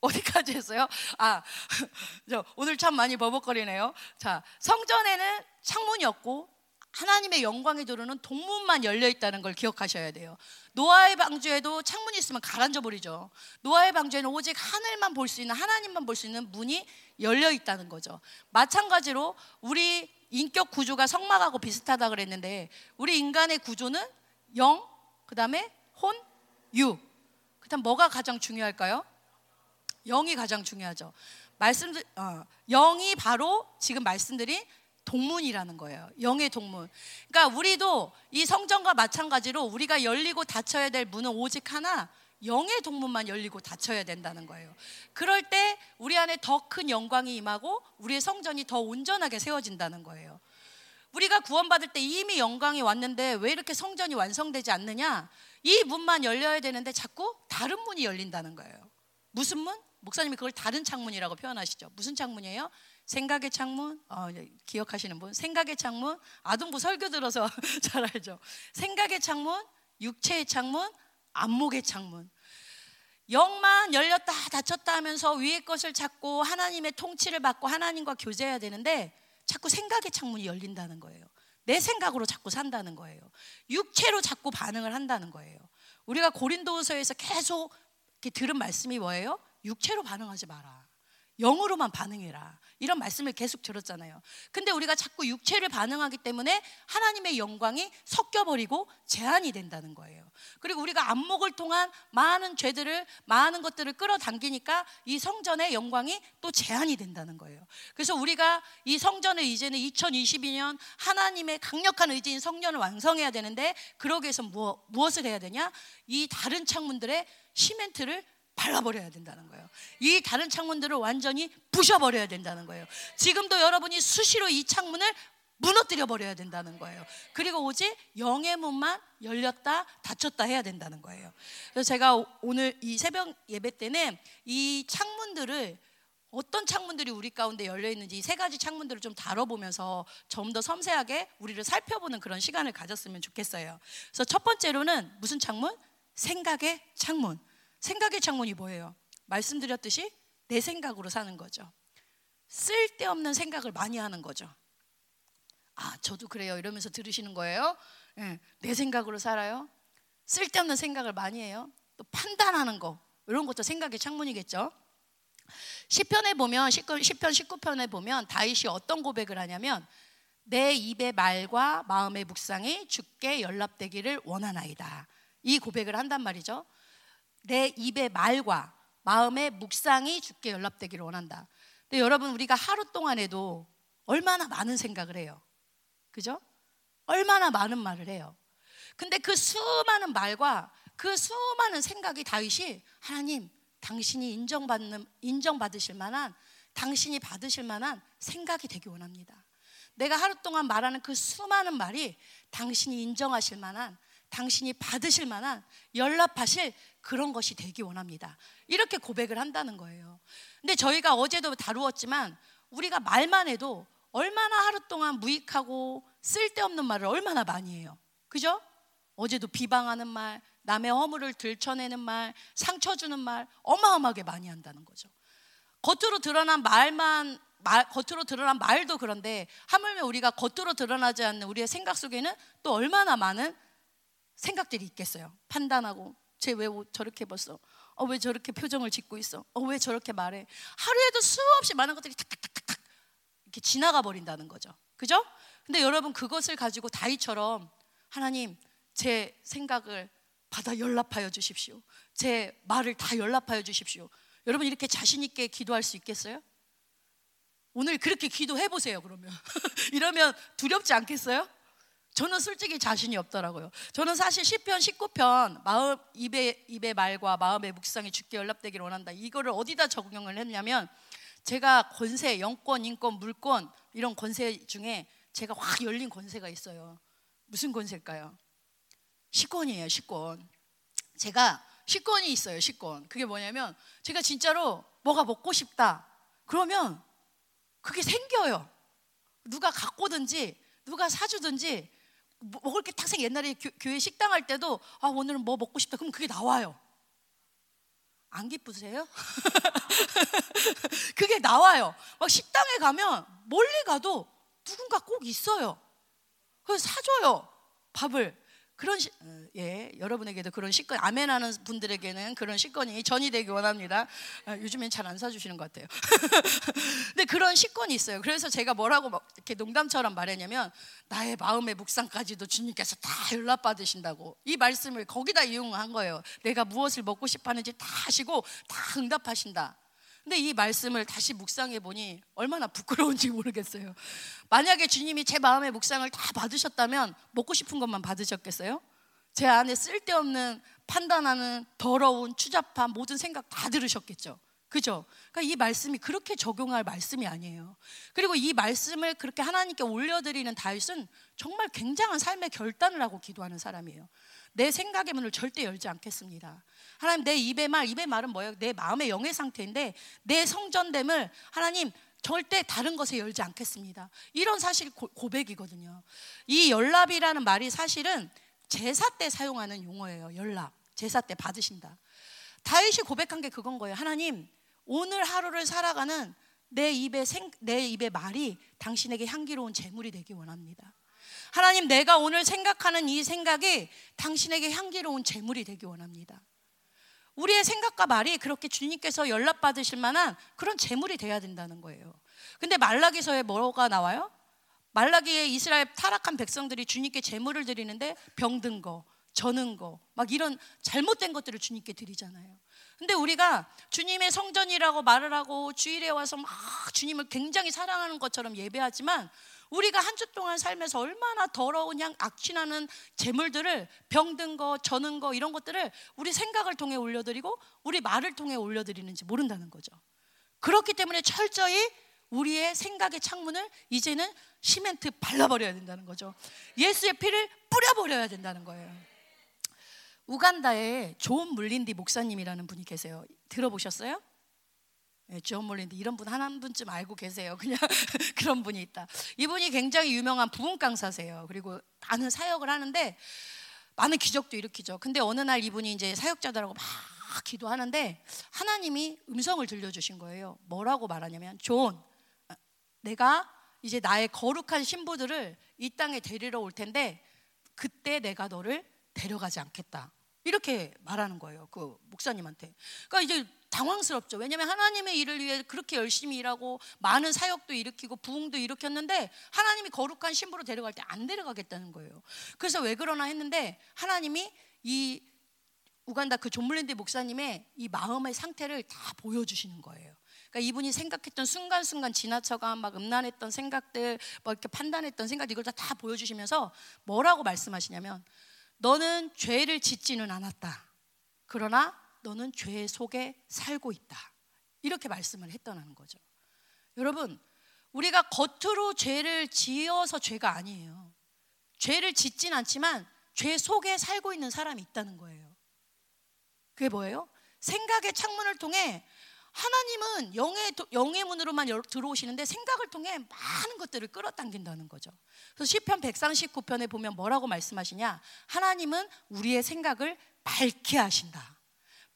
Speaker 1: 어디까지 했어요? 아, 오늘 참 많이 버벅거리네요. 자, 성전에는 창문이 없고 하나님의 영광이 들어오는 동문만 열려 있다는 걸 기억하셔야 돼요. 노아의 방주에도 창문이 있으면 가라앉아 버리죠. 노아의 방주에는 오직 하늘만 볼 수 있는 하나님만 볼 수 있는 문이 열려 있다는 거죠. 마찬가지로 우리 인격 구조가 성막하고 비슷하다 그랬는데 우리 인간의 구조는 영, 그다음에 혼, 유. 그다음 뭐가 가장 중요할까요? 영이 가장 중요하죠. 말씀 어, 영이 바로 지금 말씀드린 동문이라는 거예요. 영의 동문. 그러니까 우리도 이 성전과 마찬가지로 우리가 열리고 닫혀야 될 문은 오직 하나 영의 동문만 열리고 닫혀야 된다는 거예요. 그럴 때 우리 안에 더 큰 영광이 임하고 우리의 성전이 더 온전하게 세워진다는 거예요. 우리가 구원받을 때 이미 영광이 왔는데 왜 이렇게 성전이 완성되지 않느냐? 이 문만 열려야 되는데 자꾸 다른 문이 열린다는 거예요. 무슨 문? 목사님이 그걸 다른 창문이라고 표현하시죠. 무슨 창문이에요? 생각의 창문? 어, 기억하시는 분? 생각의 창문? 아동부 설교 들어서 잘 알죠. 생각의 창문, 육체의 창문, 안목의 창문. 영만 열렸다 닫혔다 하면서 위의 것을 찾고 하나님의 통치를 받고 하나님과 교제해야 되는데 자꾸 생각의 창문이 열린다는 거예요. 내 생각으로 자꾸 산다는 거예요. 육체로 자꾸 반응을 한다는 거예요. 우리가 고린도서에서 계속 들은 말씀이 뭐예요? 육체로 반응하지 마라. 영으로만 반응해라. 이런 말씀을 계속 들었잖아요. 근데 우리가 자꾸 육체를 반응하기 때문에 하나님의 영광이 섞여버리고 제한이 된다는 거예요. 그리고 우리가 안목을 통한 많은 죄들을, 많은 것들을 끌어당기니까 이 성전의 영광이 또 제한이 된다는 거예요. 그래서 우리가 이 성전을 이제는 2022년 하나님의 강력한 의지인 성전을 완성해야 되는데 그러기 위해서 무엇, 무엇을 해야 되냐? 이 다른 창문들의 시멘트를 발라버려야 된다는 거예요. 이 다른 창문들을 완전히 부셔버려야 된다는 거예요. 지금도 여러분이 수시로 이 창문을 무너뜨려 버려야 된다는 거예요. 그리고 오직 영의 문만 열렸다 닫혔다 해야 된다는 거예요. 그래서 제가 오늘 이 새벽 예배 때는 이 창문들을 어떤 창문들이 우리 가운데 열려 있는지 이 세 가지 창문들을 좀 다뤄보면서 좀 더 섬세하게 우리를 살펴보는 그런 시간을 가졌으면 좋겠어요. 그래서 첫 번째로는 무슨 창문? 생각의 창문. 생각의 창문이 뭐예요? 말씀드렸듯이 내 생각으로 사는 거죠. 쓸데없는 생각을 많이 하는 거죠. 아, 저도 그래요. 이러면서 들으시는 거예요. 네, 내 생각으로 살아요. 쓸데없는 생각을 많이 해요. 또 판단하는 거. 이런 것도 생각의 창문이겠죠. 시편에 보면 시편 19편에 보면 다윗이 어떤 고백을 하냐면 내 입의 말과 마음의 묵상이 주께 연락되기를 원하나이다. 이 고백을 한단 말이죠. 내 입의 말과 마음의 묵상이 주께 연락되기를 원한다. 근데 여러분 우리가 하루 동안에도 얼마나 많은 생각을 해요. 그죠? 얼마나 많은 말을 해요. 근데 그 수많은 말과 그 수많은 생각이 다윗이 하나님 당신이 인정받는 인정받으실 만한 당신이 받으실 만한 생각이 되기 원합니다. 내가 하루 동안 말하는 그 수많은 말이 당신이 인정하실 만한 당신이 받으실 만한 연락하실 그런 것이 되기 원합니다. 이렇게 고백을 한다는 거예요. 근데 저희가 어제도 다루었지만 우리가 말만 해도 얼마나 하루 동안 무익하고 쓸데없는 말을 얼마나 많이 해요. 그죠? 어제도 비방하는 말, 남의 허물을 들춰내는 말, 상처 주는 말 어마어마하게 많이 한다는 거죠. 겉으로 드러난 말만 말, 겉으로 드러난 말도 그런데 하물며 우리가 겉으로 드러나지 않는 우리의 생각 속에는 또 얼마나 많은 생각들이 있겠어요. 판단하고 쟤 왜 저렇게 입었어? 어, 왜 저렇게 표정을 짓고 있어? 어, 왜 저렇게 말해? 하루에도 수없이 많은 것들이 탁탁탁탁 이렇게 지나가 버린다는 거죠. 그죠? 근데 여러분 그것을 가지고 다이처럼 하나님 제 생각을 받아 연락하여 주십시오. 제 말을 다 연락하여 주십시오. 여러분 이렇게 자신 있게 기도할 수 있겠어요? 오늘 그렇게 기도해 보세요. 그러면 이러면 두렵지 않겠어요? 저는 솔직히 자신이 없더라고요. 저는 사실 10편, 19편 마음 입의 입의 말과 마음의 묵상이 죽게 연락되기를 원한다. 이거를 어디다 적용을 했냐면 제가 권세, 영권, 인권, 물권 이런 권세 중에 제가 확 열린 권세가 있어요. 무슨 권세일까요? 식권이에요, 식권. 제가 식권이 있어요, 식권. 그게 뭐냐면 제가 진짜로 뭐가 먹고 싶다. 그러면 그게 생겨요. 누가 갖고든지 누가 사주든지 뭐 먹을 게 탁생 옛날에 교, 회 식당 할 때도 아 오늘은 뭐 먹고 싶다 그럼 그게 나와요. 안 기쁘세요? 그게 나와요. 막 식당에 가면 멀리 가도 누군가 꼭 있어요. 그래서 사줘요 밥을. 그런 시, 어, 예 여러분에게도 그런 식권 아멘하는 분들에게는 그런 식권이 전이 되기 원합니다. 아, 요즘엔 잘 안 사주시는 것 같아요. 근데 그런 식권이 있어요. 그래서 제가 뭐라고 이렇게 농담처럼 말했냐면 나의 마음의 묵상까지도 주님께서 다 연락 받으신다고 이 말씀을 거기다 이용한 거예요. 내가 무엇을 먹고 싶어하는지 다 하시고 다 응답하신다. 근데 이 말씀을 다시 묵상해 보니 얼마나 부끄러운지 모르겠어요. 만약에 주님이 제 마음의 묵상을 다 받으셨다면 먹고 싶은 것만 받으셨겠어요? 제 안에 쓸데없는 판단하는 더러운 추잡한 모든 생각 다 들으셨겠죠. 그죠? 그러니까 이 말씀이 그렇게 적용할 말씀이 아니에요. 그리고 이 말씀을 그렇게 하나님께 올려드리는 다윗은 정말 굉장한 삶의 결단을 하고 기도하는 사람이에요. 내 생각의 문을 절대 열지 않겠습니다. 하나님 내 입의 말, 입의 말은 뭐예요? 내 마음의 영의 상태인데 내 성전됨을 하나님 절대 다른 것에 열지 않겠습니다. 이런 사실 고백이거든요. 이 연랍이라는 말이 사실은 제사 때 사용하는 용어예요. 연랍. 제사 때 받으신다. 다윗이 고백한 게 그건 거예요. 하나님, 오늘 하루를 살아가는 내 입의 생, 내 입의 말이 당신에게 향기로운 재물이 되기 원합니다. 하나님, 내가 오늘 생각하는 이 생각이 당신에게 향기로운 재물이 되기 원합니다. 우리의 생각과 말이 그렇게 주님께서 연락 받으실 만한 그런 재물이 돼야 된다는 거예요. 근데 말라기서에 뭐가 나와요? 말라기에 이스라엘 타락한 백성들이 주님께 재물을 드리는데 병든 거, 저는 거, 막 이런 잘못된 것들을 주님께 드리잖아요. 근데 우리가 주님의 성전이라고 말을 하고 주일에 와서 막 주님을 굉장히 사랑하는 것처럼 예배하지만 우리가 한 주 동안 살면서 얼마나 더러운 향, 악취나는 재물들을 병든 거, 저는 거 이런 것들을 우리 생각을 통해 올려드리고 우리 말을 통해 올려드리는지 모른다는 거죠. 그렇기 때문에 철저히 우리의 생각의 창문을 이제는 시멘트 발라버려야 된다는 거죠. 예수의 피를 뿌려버려야 된다는 거예요. 우간다에 존 물린디 목사님이라는 분이 계세요. 들어보셨어요? 네, 존 물린디 이런 분한 분쯤 알고 계세요. 그냥 그런 분이 있다. 이분이 굉장히 유명한 부흥 강사세요. 그리고 많은 사역을 하는데 많은 기적도 일으키죠. 근데 어느 날 이분이 이제 사역자들하고 막 기도하는데 하나님이 음성을 들려주신 거예요. 뭐라고 말하냐면 존, 내가 이제 나의 거룩한 신부들을 이 땅에 데리러 올 텐데 그때 내가 너를 데려가지 않겠다. 이렇게 말하는 거예요. 그 목사님한테. 그러니까 이제 당황스럽죠. 왜냐하면 하나님의 일을 위해 그렇게 열심히 일하고 많은 사역도 일으키고 부흥도 일으켰는데 하나님이 거룩한 신부로 데려갈 때 안 데려가겠다는 거예요. 그래서 왜 그러나 했는데 하나님이 이 우간다 그 존물랜드 목사님의 이 마음의 상태를 다 보여주시는 거예요. 그러니까 이분이 생각했던 순간순간 지나쳐간 막 음란했던 생각들, 뭐 이렇게 판단했던 생각 이걸 다, 다 보여주시면서 뭐라고 말씀하시냐면 너는 죄를 짓지는 않았다. 그러나 너는 죄 속에 살고 있다. 이렇게 말씀을 했다는 거죠. 여러분, 우리가 겉으로 죄를 지어서 죄가 아니에요. 죄를 짓진 않지만 죄 속에 살고 있는 사람이 있다는 거예요. 그게 뭐예요? 생각의 창문을 통해 하나님은 영의, 영의 문으로만 들어오시는데 생각을 통해 많은 것들을 끌어당긴다는 거죠. 그래서 시편 139편에 보면 뭐라고 말씀하시냐? 하나님은 우리의 생각을 밝게 하신다.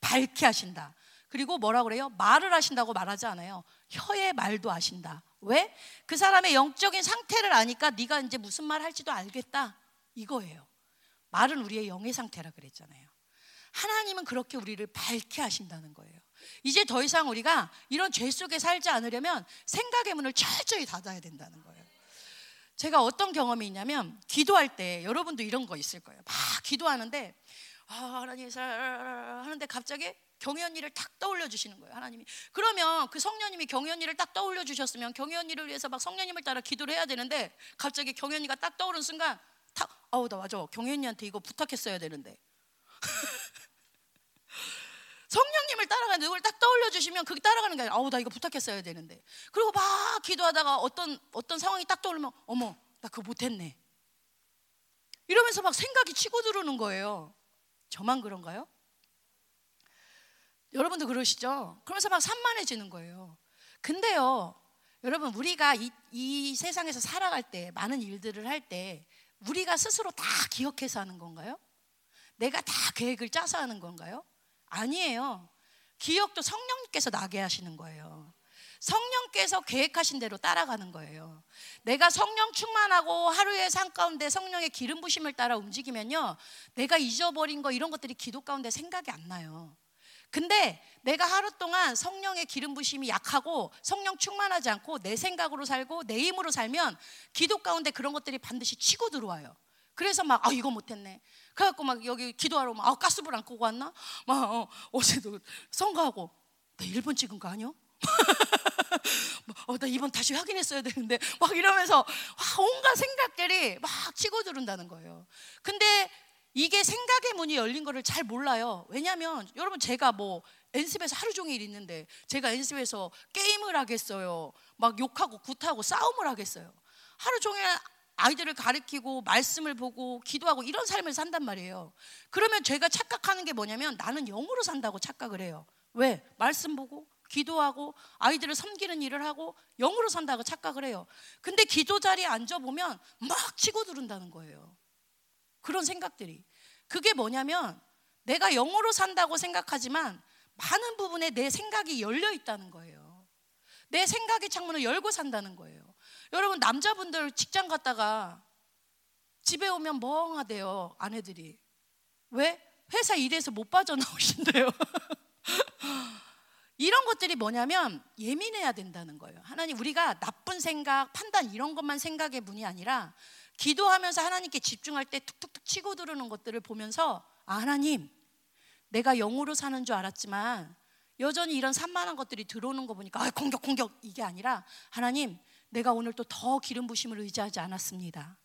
Speaker 1: 밝게 하신다. 그리고 뭐라 그래요? 말을 하신다고 말하지 않아요. 혀의 말도 하신다. 왜? 그 사람의 영적인 상태를 아니까 네가 이제 무슨 말 할지도 알겠다. 이거예요. 말은 우리의 영의 상태라 그랬잖아요. 하나님은 그렇게 우리를 밝게 하신다는 거예요. 이제 더 이상 우리가 이런 죄 속에 살지 않으려면 생각의 문을 철저히 닫아야 된다는 거예요. 제가 어떤 경험이 있냐면 기도할 때 여러분도 이런 거 있을 거예요. 막 기도하는데 아, 하나님 하는데 갑자기 경연이를 탁 떠올려 주시는 거예요. 하나님이. 그러면 그 성령님이 경연이를 딱 떠올려 주셨으면 경연이를 위해서 막 성령님을 따라 기도를 해야 되는데 갑자기 경연이가 딱 떠오른 순간 탁 아우 나 맞아. 경연이한테 이거 부탁했어야 되는데. 성령님을 따라가는 누굴 딱 떠올려 주시면 그게 따라가는 게 아니라 아우 나 이거 부탁했어야 되는데 그리고 막 기도하다가 어떤 어떤 상황이 딱 떠오르면 어머 나 그거 못했네 이러면서 막 생각이 치고 들어오는 거예요 저만 그런가요? 여러분도 그러시죠? 그러면서 막 산만해지는 거예요 근데요 여러분 우리가 이, 이 세상에서 살아갈 때 많은 일들을 할 때 우리가 스스로 다 기억해서 하는 건가요? 내가 다 계획을 짜서 하는 건가요? 아니에요. 기억도 성령님께서 나게 하시는 거예요. 성령께서 계획하신 대로 따라가는 거예요. 내가 성령 충만하고 하루의 삶 가운데 성령의 기름 부심을 따라 움직이면요. 내가 잊어버린 거 이런 것들이 기도 가운데 생각이 안 나요. 근데 내가 하루 동안 성령의 기름 부심이 약하고 성령 충만하지 않고 내 생각으로 살고 내 힘으로 살면 기도 가운데 그런 것들이 반드시 치고 들어와요. 그래서 막 아 이거 못했네. 그래갖고 막 여기 기도하러 오면 아 가스불 안 끄고 왔나? 막 어, 어제도 선거하고 나 1번 찍은 거 아니야? 어, 나 이번 다시 확인했어야 되는데 막 이러면서 와, 온갖 생각들이 막 치고 들은다는 거예요. 근데 이게 생각의 문이 열린 거를 잘 몰라요. 왜냐하면 여러분 제가 뭐 연습에서 하루 종일 있는데 제가 연습에서 게임을 하겠어요. 막 욕하고 굿하고 싸움을 하겠어요. 하루 종일 아이들을 가르치고 말씀을 보고 기도하고 이런 삶을 산단 말이에요. 그러면 제가 착각하는 게 뭐냐면 나는 영으로 산다고 착각을 해요. 왜? 말씀 보고 기도하고 아이들을 섬기는 일을 하고 영으로 산다고 착각을 해요. 근데 기도 자리에 앉아 보면 막 치고 들은다는 거예요. 그런 생각들이. 그게 뭐냐면 내가 영으로 산다고 생각하지만 많은 부분에 내 생각이 열려 있다는 거예요. 내 생각의 창문을 열고 산다는 거예요. 여러분 남자분들 직장 갔다가 집에 오면 멍하대요 아내들이 왜 회사 일에서 못 빠져나오신대요. 이런 것들이 뭐냐면 예민해야 된다는 거예요. 하나님 우리가 나쁜 생각, 판단 이런 것만 생각의 문이 아니라 기도하면서 하나님께 집중할 때 툭툭툭 치고 들어오는 것들을 보면서 아 하나님 내가 영으로 사는 줄 알았지만 여전히 이런 산만한 것들이 들어오는 거 보니까 아, 공격 공격 이게 아니라 하나님 내가 오늘 또 더 기름 부심을 의지하지 않았습니다.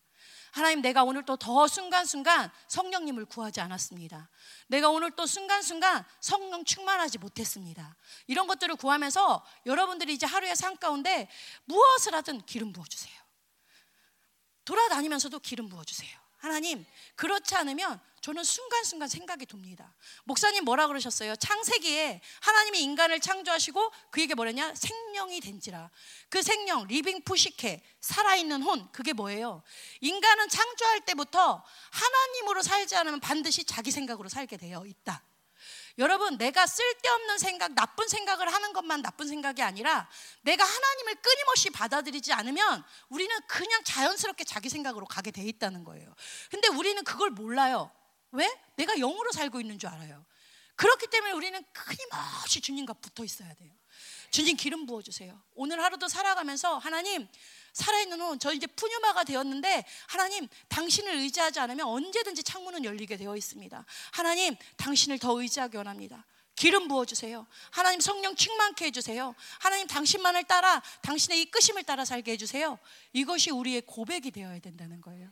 Speaker 1: 하나님 내가 오늘 또 더 순간순간 성령님을 구하지 않았습니다. 내가 오늘 또 순간순간 성령 충만하지 못했습니다. 이런 것들을 구하면서 여러분들이 이제 하루의 삶 가운데 무엇을 하든 기름 부어주세요. 돌아다니면서도 기름 부어주세요. 하나님, 그렇지 않으면 저는 순간순간 생각이 돕니다. 목사님 뭐라 그러셨어요? 창세기에 하나님이 인간을 창조하시고 그에게 뭐랬냐? 생명이 된지라. 그 생명, living psyche, 살아있는 혼, 그게 뭐예요? 인간은 창조할 때부터 하나님으로 살지 않으면 반드시 자기 생각으로 살게 되어 있다. 여러분, 내가 쓸데없는 생각, 나쁜 생각을 하는 것만 나쁜 생각이 아니라 내가 하나님을 끊임없이 받아들이지 않으면 우리는 그냥 자연스럽게 자기 생각으로 가게 돼 있다는 거예요. 근데 우리는 그걸 몰라요. 왜? 내가 영으로 살고 있는 줄 알아요. 그렇기 때문에 우리는 끊임없이 주님과 붙어 있어야 돼요. 주님 기름 부어주세요. 오늘 하루도 살아가면서 하나님 살아있는 혼, 저 이제 푸뉴마가 되었는데 하나님 당신을 의지하지 않으면 언제든지 창문은 열리게 되어 있습니다. 하나님 당신을 더 의지하기 원합니다. 기름 부어주세요. 하나님 성령 충만케 해주세요. 하나님 당신만을 따라 당신의 이끄심을 따라 살게 해주세요. 이것이 우리의 고백이 되어야 된다는 거예요.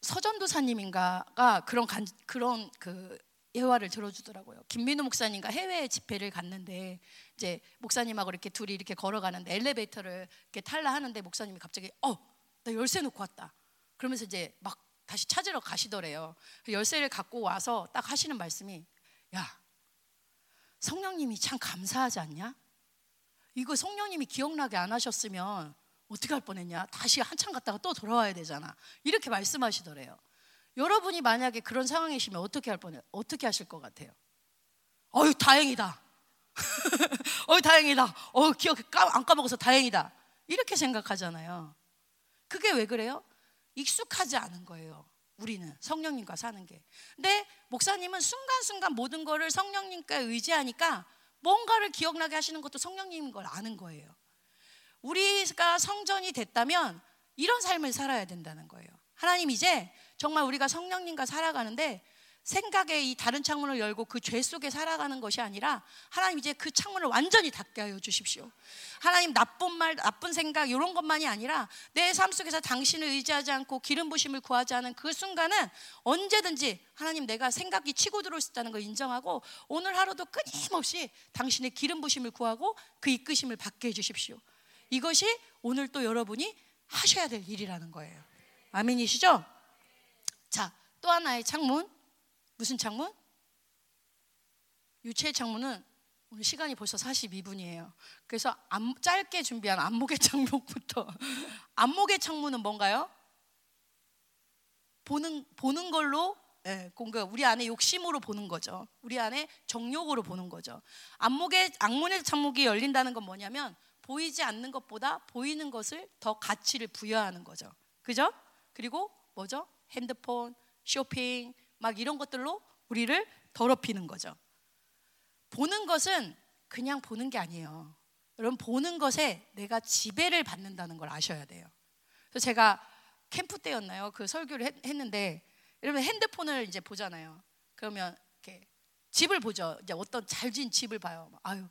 Speaker 1: 서전도사님인가가 그런 간, 그런 그 예화를 들어주더라고요. 김민우 목사님과 해외 집회를 갔는데 이제 목사님하고 이렇게 둘이 이렇게 걸어가는데 엘리베이터를 이렇게 탈라 하는데 목사님이 갑자기 어, 나 열쇠 놓고 왔다. 그러면서 이제 막 다시 찾으러 가시더래요. 그 열쇠를 갖고 와서 딱 하시는 말씀이 야, 성령님이 참 감사하지 않냐? 이거 성령님이 기억나게 안 하셨으면 어떻게 할 뻔했냐? 다시 한참 갔다가 또 돌아와야 되잖아. 이렇게 말씀하시더래요. 여러분이 만약에 그런 상황이시면 어떻게 할 뻔해? 어떻게 하실 것 같아요? 어유 다행이다. 어유 다행이다. 어 기억 안 까먹어서 다행이다. 이렇게 생각하잖아요. 그게 왜 그래요? 익숙하지 않은 거예요. 우리는 성령님과 사는 게. 근데 목사님은 순간순간 모든 거를 성령님께 의지하니까 뭔가를 기억나게 하시는 것도 성령님인 걸 아는 거예요. 우리가 성전이 됐다면 이런 삶을 살아야 된다는 거예요. 하나님 이제 정말 우리가 성령님과 살아가는데 생각의 이 다른 창문을 열고 그 죄 속에 살아가는 것이 아니라 하나님 이제 그 창문을 완전히 닫게 하여 주십시오. 하나님 나쁜 말, 나쁜 생각 이런 것만이 아니라 내 삶 속에서 당신을 의지하지 않고 기름 부심을 구하지 않은 그 순간은 언제든지 하나님 내가 생각이 치고 들어올 수 있다는 걸 인정하고 오늘 하루도 끊임없이 당신의 기름 부심을 구하고 그 이끄심을 받게 해 주십시오. 이것이 오늘 또 여러분이 하셔야 될 일이라는 거예요. 아멘이시죠? 자, 또 하나의 창문. 무슨 창문? 유체 창문은 오늘 시간이 벌써 42분이에요. 그래서 안, 짧게 준비한 안목의 창문부터. 안목의 창문은 뭔가요? 보는, 보는 걸로 예, 공가 우리 안에 욕심으로 보는 거죠. 우리 안에 정욕으로 보는 거죠. 안목의 악문의 창문이 열린다는 건 뭐냐면 보이지 않는 것보다 보이는 것을 더 가치를 부여하는 거죠. 그죠? 그리고 뭐죠? 핸드폰, 쇼핑, 막 이런 것들로 우리를 더럽히는 거죠. 보는 것은 그냥 보는 게 아니에요. 여러분 보는 것에 내가 지배를 받는다는 걸 아셔야 돼요. 그래서 제가 캠프 때였나요? 그 설교를 했, 는데 여러분 핸드폰을 이제 보잖아요. 그러면 이렇게 집을 보죠. 이제 어떤 잘 지은 집을 봐요. 아유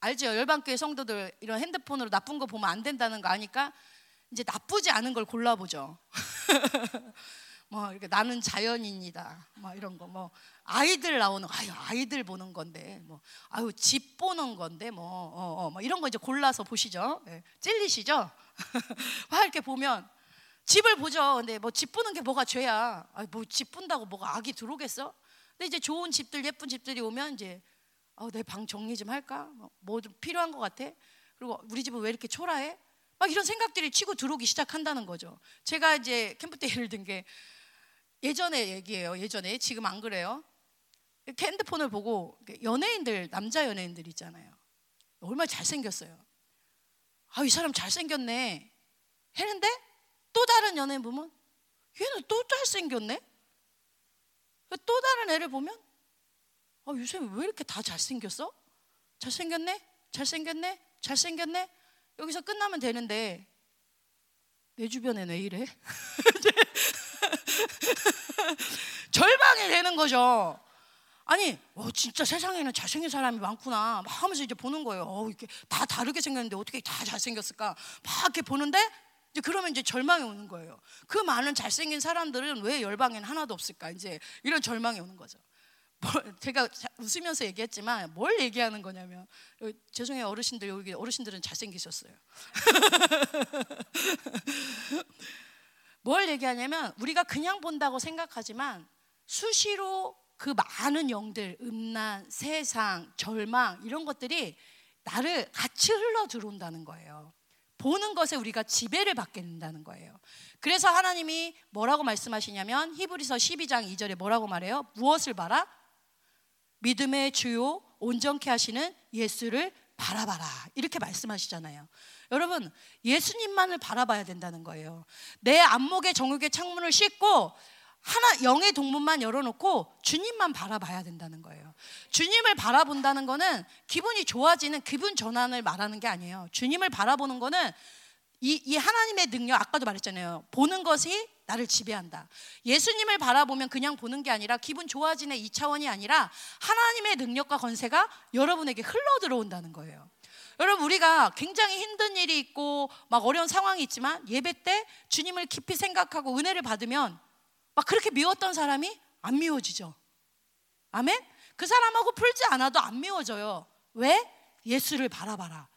Speaker 1: 알죠? 열방교회 성도들 이런 핸드폰으로 나쁜 거 보면 안 된다는 거 아니까 이제 나쁘지 않은 걸 골라보죠. 뭐 이렇게 나는 자연인이다. 뭐 이런 거 뭐 아이들 나오는 아유 아이들 보는 건데 뭐 아유 집 보는 건데 뭐 어, 어, 뭐 이런 거 이제 골라서 보시죠. 네. 찔리시죠? 막 이렇게 보면 집을 보죠. 근데 뭐 집 보는 게 뭐가 죄야? 뭐집 본다고 뭐가 악이 들어오겠어? 근데 이제 좋은 집들 예쁜 집들이 오면 이제 어, 내 방 정리 좀 할까? 뭐 좀 필요한 것 같아? 그리고 우리 집은 왜 이렇게 초라해? 막 이런 생각들이 치고 들어오기 시작한다는 거죠. 제가 이제 캠프 때 예를 든 게 예전에 얘기예요. 예전에 지금 안 그래요. 이렇게 핸드폰을 보고 연예인들 남자 연예인들 있잖아요. 얼마나 잘생겼어요. 아, 이 사람 잘생겼네. 했는데 또 다른 연예인 보면 얘는 또 잘생겼네. 또 다른 애를 보면 아, 요새 왜 이렇게 다 잘생겼어? 잘생겼네? 잘생겼네? 잘생겼네? 여기서 끝나면 되는데 내 주변엔 왜 이래? 절망이 되는 거죠. 아니, 어, 진짜 세상에는 잘생긴 사람이 많구나. 막 하면서 이제 보는 거예요. 어, 이렇게 다 다르게 생겼는데 어떻게 다 잘생겼을까? 막 이렇게 보는데 이제 그러면 이제 절망이 오는 거예요. 그 많은 잘생긴 사람들은 왜 열방엔 하나도 없을까? 이제 이런 절망이 오는 거죠. 제가 웃으면서 얘기했지만 뭘 얘기하는 거냐면 죄송해요 어르신들 여기 어르신들은 잘생기셨어요. 뭘 얘기하냐면 우리가 그냥 본다고 생각하지만 수시로 그 많은 영들, 음란, 세상, 절망 이런 것들이 나를 같이 흘러 들어온다는 거예요. 보는 것에 우리가 지배를 받게 된다는 거예요. 그래서 하나님이 뭐라고 말씀하시냐면 히브리서 12장 2절에 뭐라고 말해요? 무엇을 봐라? 믿음의 주요 온전케 하시는 예수를 바라봐라. 이렇게 말씀하시잖아요. 여러분, 예수님만을 바라봐야 된다는 거예요. 내 안목의 정욕의 창문을 씻고 하나 영의 동문만 열어놓고 주님만 바라봐야 된다는 거예요. 주님을 바라본다는 거는 기분이 좋아지는 기분 전환을 말하는 게 아니에요. 주님을 바라보는 거는 이, 이 하나님의 능력 아까도 말했잖아요. 보는 것이 나를 지배한다. 예수님을 바라보면 그냥 보는 게 아니라 기분 좋아지는 이 차원이 아니라 하나님의 능력과 건세가 여러분에게 흘러 들어온다는 거예요. 여러분 우리가 굉장히 힘든 일이 있고 막 어려운 상황이 있지만 예배 때 주님을 깊이 생각하고 은혜를 받으면 막 그렇게 미웠던 사람이 안 미워지죠. 아멘? 그 사람하고 풀지 않아도 안 미워져요. 왜? 예수를 바라봐라.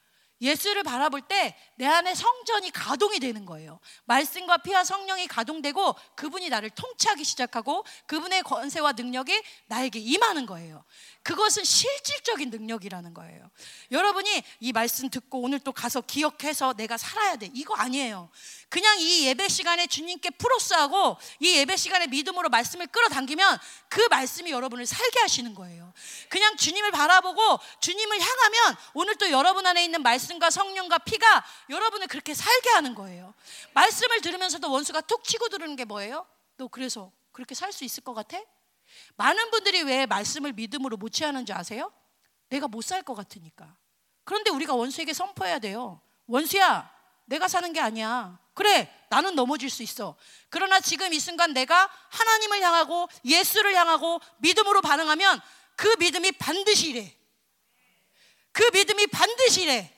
Speaker 1: 예수를 바라볼 때 내 안에 성전이 가동이 되는 거예요. 말씀과 피와 성령이 가동되고 그분이 나를 통치하기 시작하고 그분의 권세와 능력이 나에게 임하는 거예요. 그것은 실질적인 능력이라는 거예요. 여러분이 이 말씀 듣고 오늘 또 가서 기억해서 내가 살아야 돼. 이거 아니에요. 그냥 이 예배 시간에 주님께 프로스하고 이 예배 시간에 믿음으로 말씀을 끌어당기면 그 말씀이 여러분을 살게 하시는 거예요. 그냥 주님을 바라보고 주님을 향하면 오늘 또 여러분 안에 있는 말씀 과 성령과 피가 여러분을 그렇게 살게 하는 거예요. 말씀을 들으면서도 원수가 툭 치고 들는 게 뭐예요? 너 그래서 그렇게 살 수 있을 것 같아? 많은 분들이 왜 말씀을 믿음으로 못 취하는지 아세요? 내가 못 살 것 같으니까. 그런데 우리가 원수에게 선포해야 돼요. 원수야, 내가 사는 게 아니야. 그래, 나는 넘어질 수 있어. 그러나 지금 이 순간 내가 하나님을 향하고 예수를 향하고 믿음으로 반응하면 그 믿음이 반드시 이래. 그 믿음이 반드시 이래.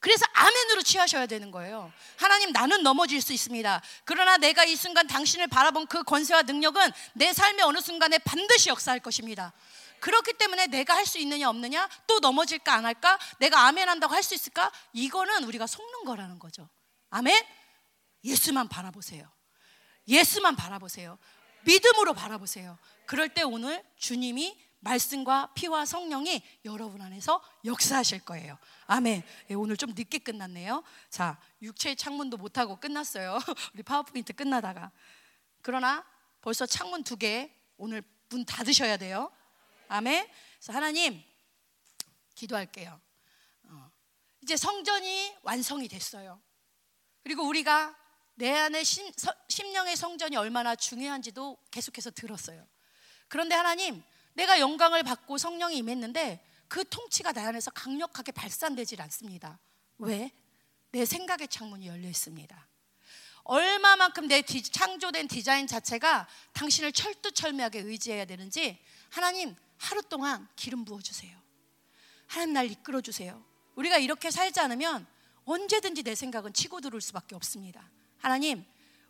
Speaker 1: 그래서 아멘으로 취하셔야 되는 거예요. 하나님 나는 넘어질 수 있습니다. 그러나 내가 이 순간 당신을 바라본 그 권세와 능력은 내 삶의 어느 순간에 반드시 역사할 것입니다. 그렇기 때문에 내가 할 수 있느냐 없느냐 또 넘어질까 안 할까 내가 아멘 한다고 할 수 있을까 이거는 우리가 속는 거라는 거죠. 아멘. 예수만 바라보세요. 예수만 바라보세요. 믿음으로 바라보세요. 그럴 때 오늘 주님이 말씀과 피와 성령이 여러분 안에서 역사하실 거예요. 아멘. 예, 오늘 좀 늦게 끝났네요. 자, 육체의 창문도 못 하고 끝났어요. 우리 파워포인트 끝나다가. 그러나 벌써 창문 두 개 오늘 문 닫으셔야 돼요. 아멘. 그래서 하나님 기도할게요. 어. 이제 성전이 완성이 됐어요. 그리고 우리가 내 안에 심, 심령의 성전이 얼마나 중요한지도 계속해서 들었어요. 그런데 하나님 내가 영광을 받고 성령이 임했는데 그 통치가 내 안에서 강력하게 발산되질 않습니다. 왜? 내 생각의 창문이 열려 있습니다. 얼마만큼 내 디, 창조된 디자인 자체가 당신을 철두철미하게 의지해야 되는지 하나님 하루 동안 기름 부어 주세요. 하나님 날 이끌어 주세요. 우리가 이렇게 살지 않으면 언제든지 내 생각은 치고 들어올 수밖에 없습니다. 하나님,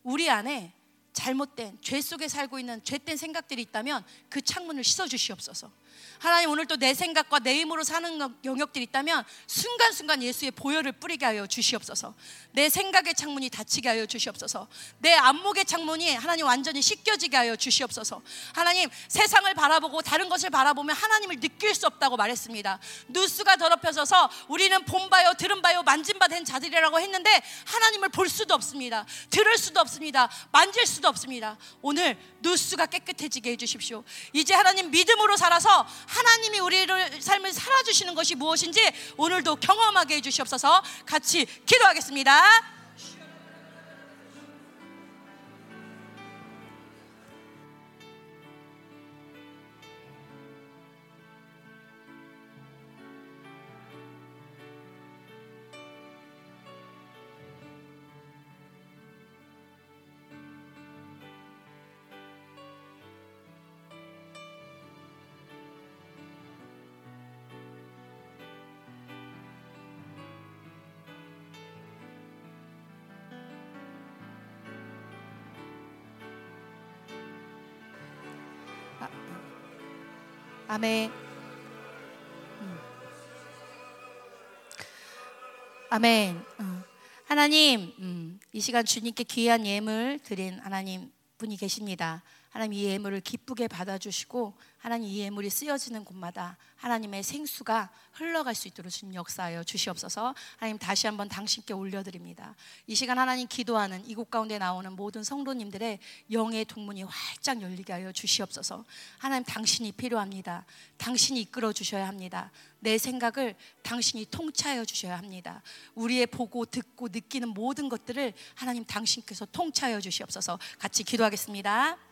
Speaker 1: 우리 안에 잘못된 죄 속에 살고 있는 죄된 생각들이 있다면 그 창문을 씻어 주시옵소서. 하나님 오늘 또 내 생각과 내 힘으로 사는 영역들이 있다면 순간순간 예수의 보혈을 뿌리게 하여 주시옵소서. 내 생각의 창문이 닫히게 하여 주시옵소서. 내 안목의 창문이 하나님 완전히 씻겨지게 하여 주시옵소서. 하나님 세상을 바라보고 다른 것을 바라보면 하나님을 느낄 수 없다고 말했습니다. 누수가 더럽혀져서 우리는 본바요 들은바요 만진바 된 자들이라고 했는데 하나님을 볼 수도 없습니다. 들을 수도 없습니다. 만질 수도 수 없습니다. 오늘 누수가 깨끗해지게 해주십시오. 이제 하나님 믿음으로 살아서 하나님이 우리를 삶을 살아주시는 것이 무엇인지 오늘도 경험하게 해주시옵소서. 같이 기도하겠습니다. 아멘. 음. 아멘. 어. 하나님, 음, 이 시간 주님께 귀한 예물 드린 하나님 분이 계십니다. 하나님 이 예물을 기쁘게 받아주시고 하나님 이 예물이 쓰여지는 곳마다 하나님의 생수가 흘러갈 수 있도록 주님 역사하여 주시옵소서. 하나님 다시 한번 당신께 올려드립니다. 이 시간 하나님 기도하는 이곳 가운데 나오는 모든 성도님들의 영의 동문이 활짝 열리게 하여 주시옵소서. 하나님 당신이 필요합니다. 당신이 이끌어 주셔야 합니다. 내 생각을 당신이 통차하여 주셔야 합니다. 우리의 보고 듣고 느끼는 모든 것들을 하나님 당신께서 통차하여 주시옵소서. 같이 기도하겠습니다.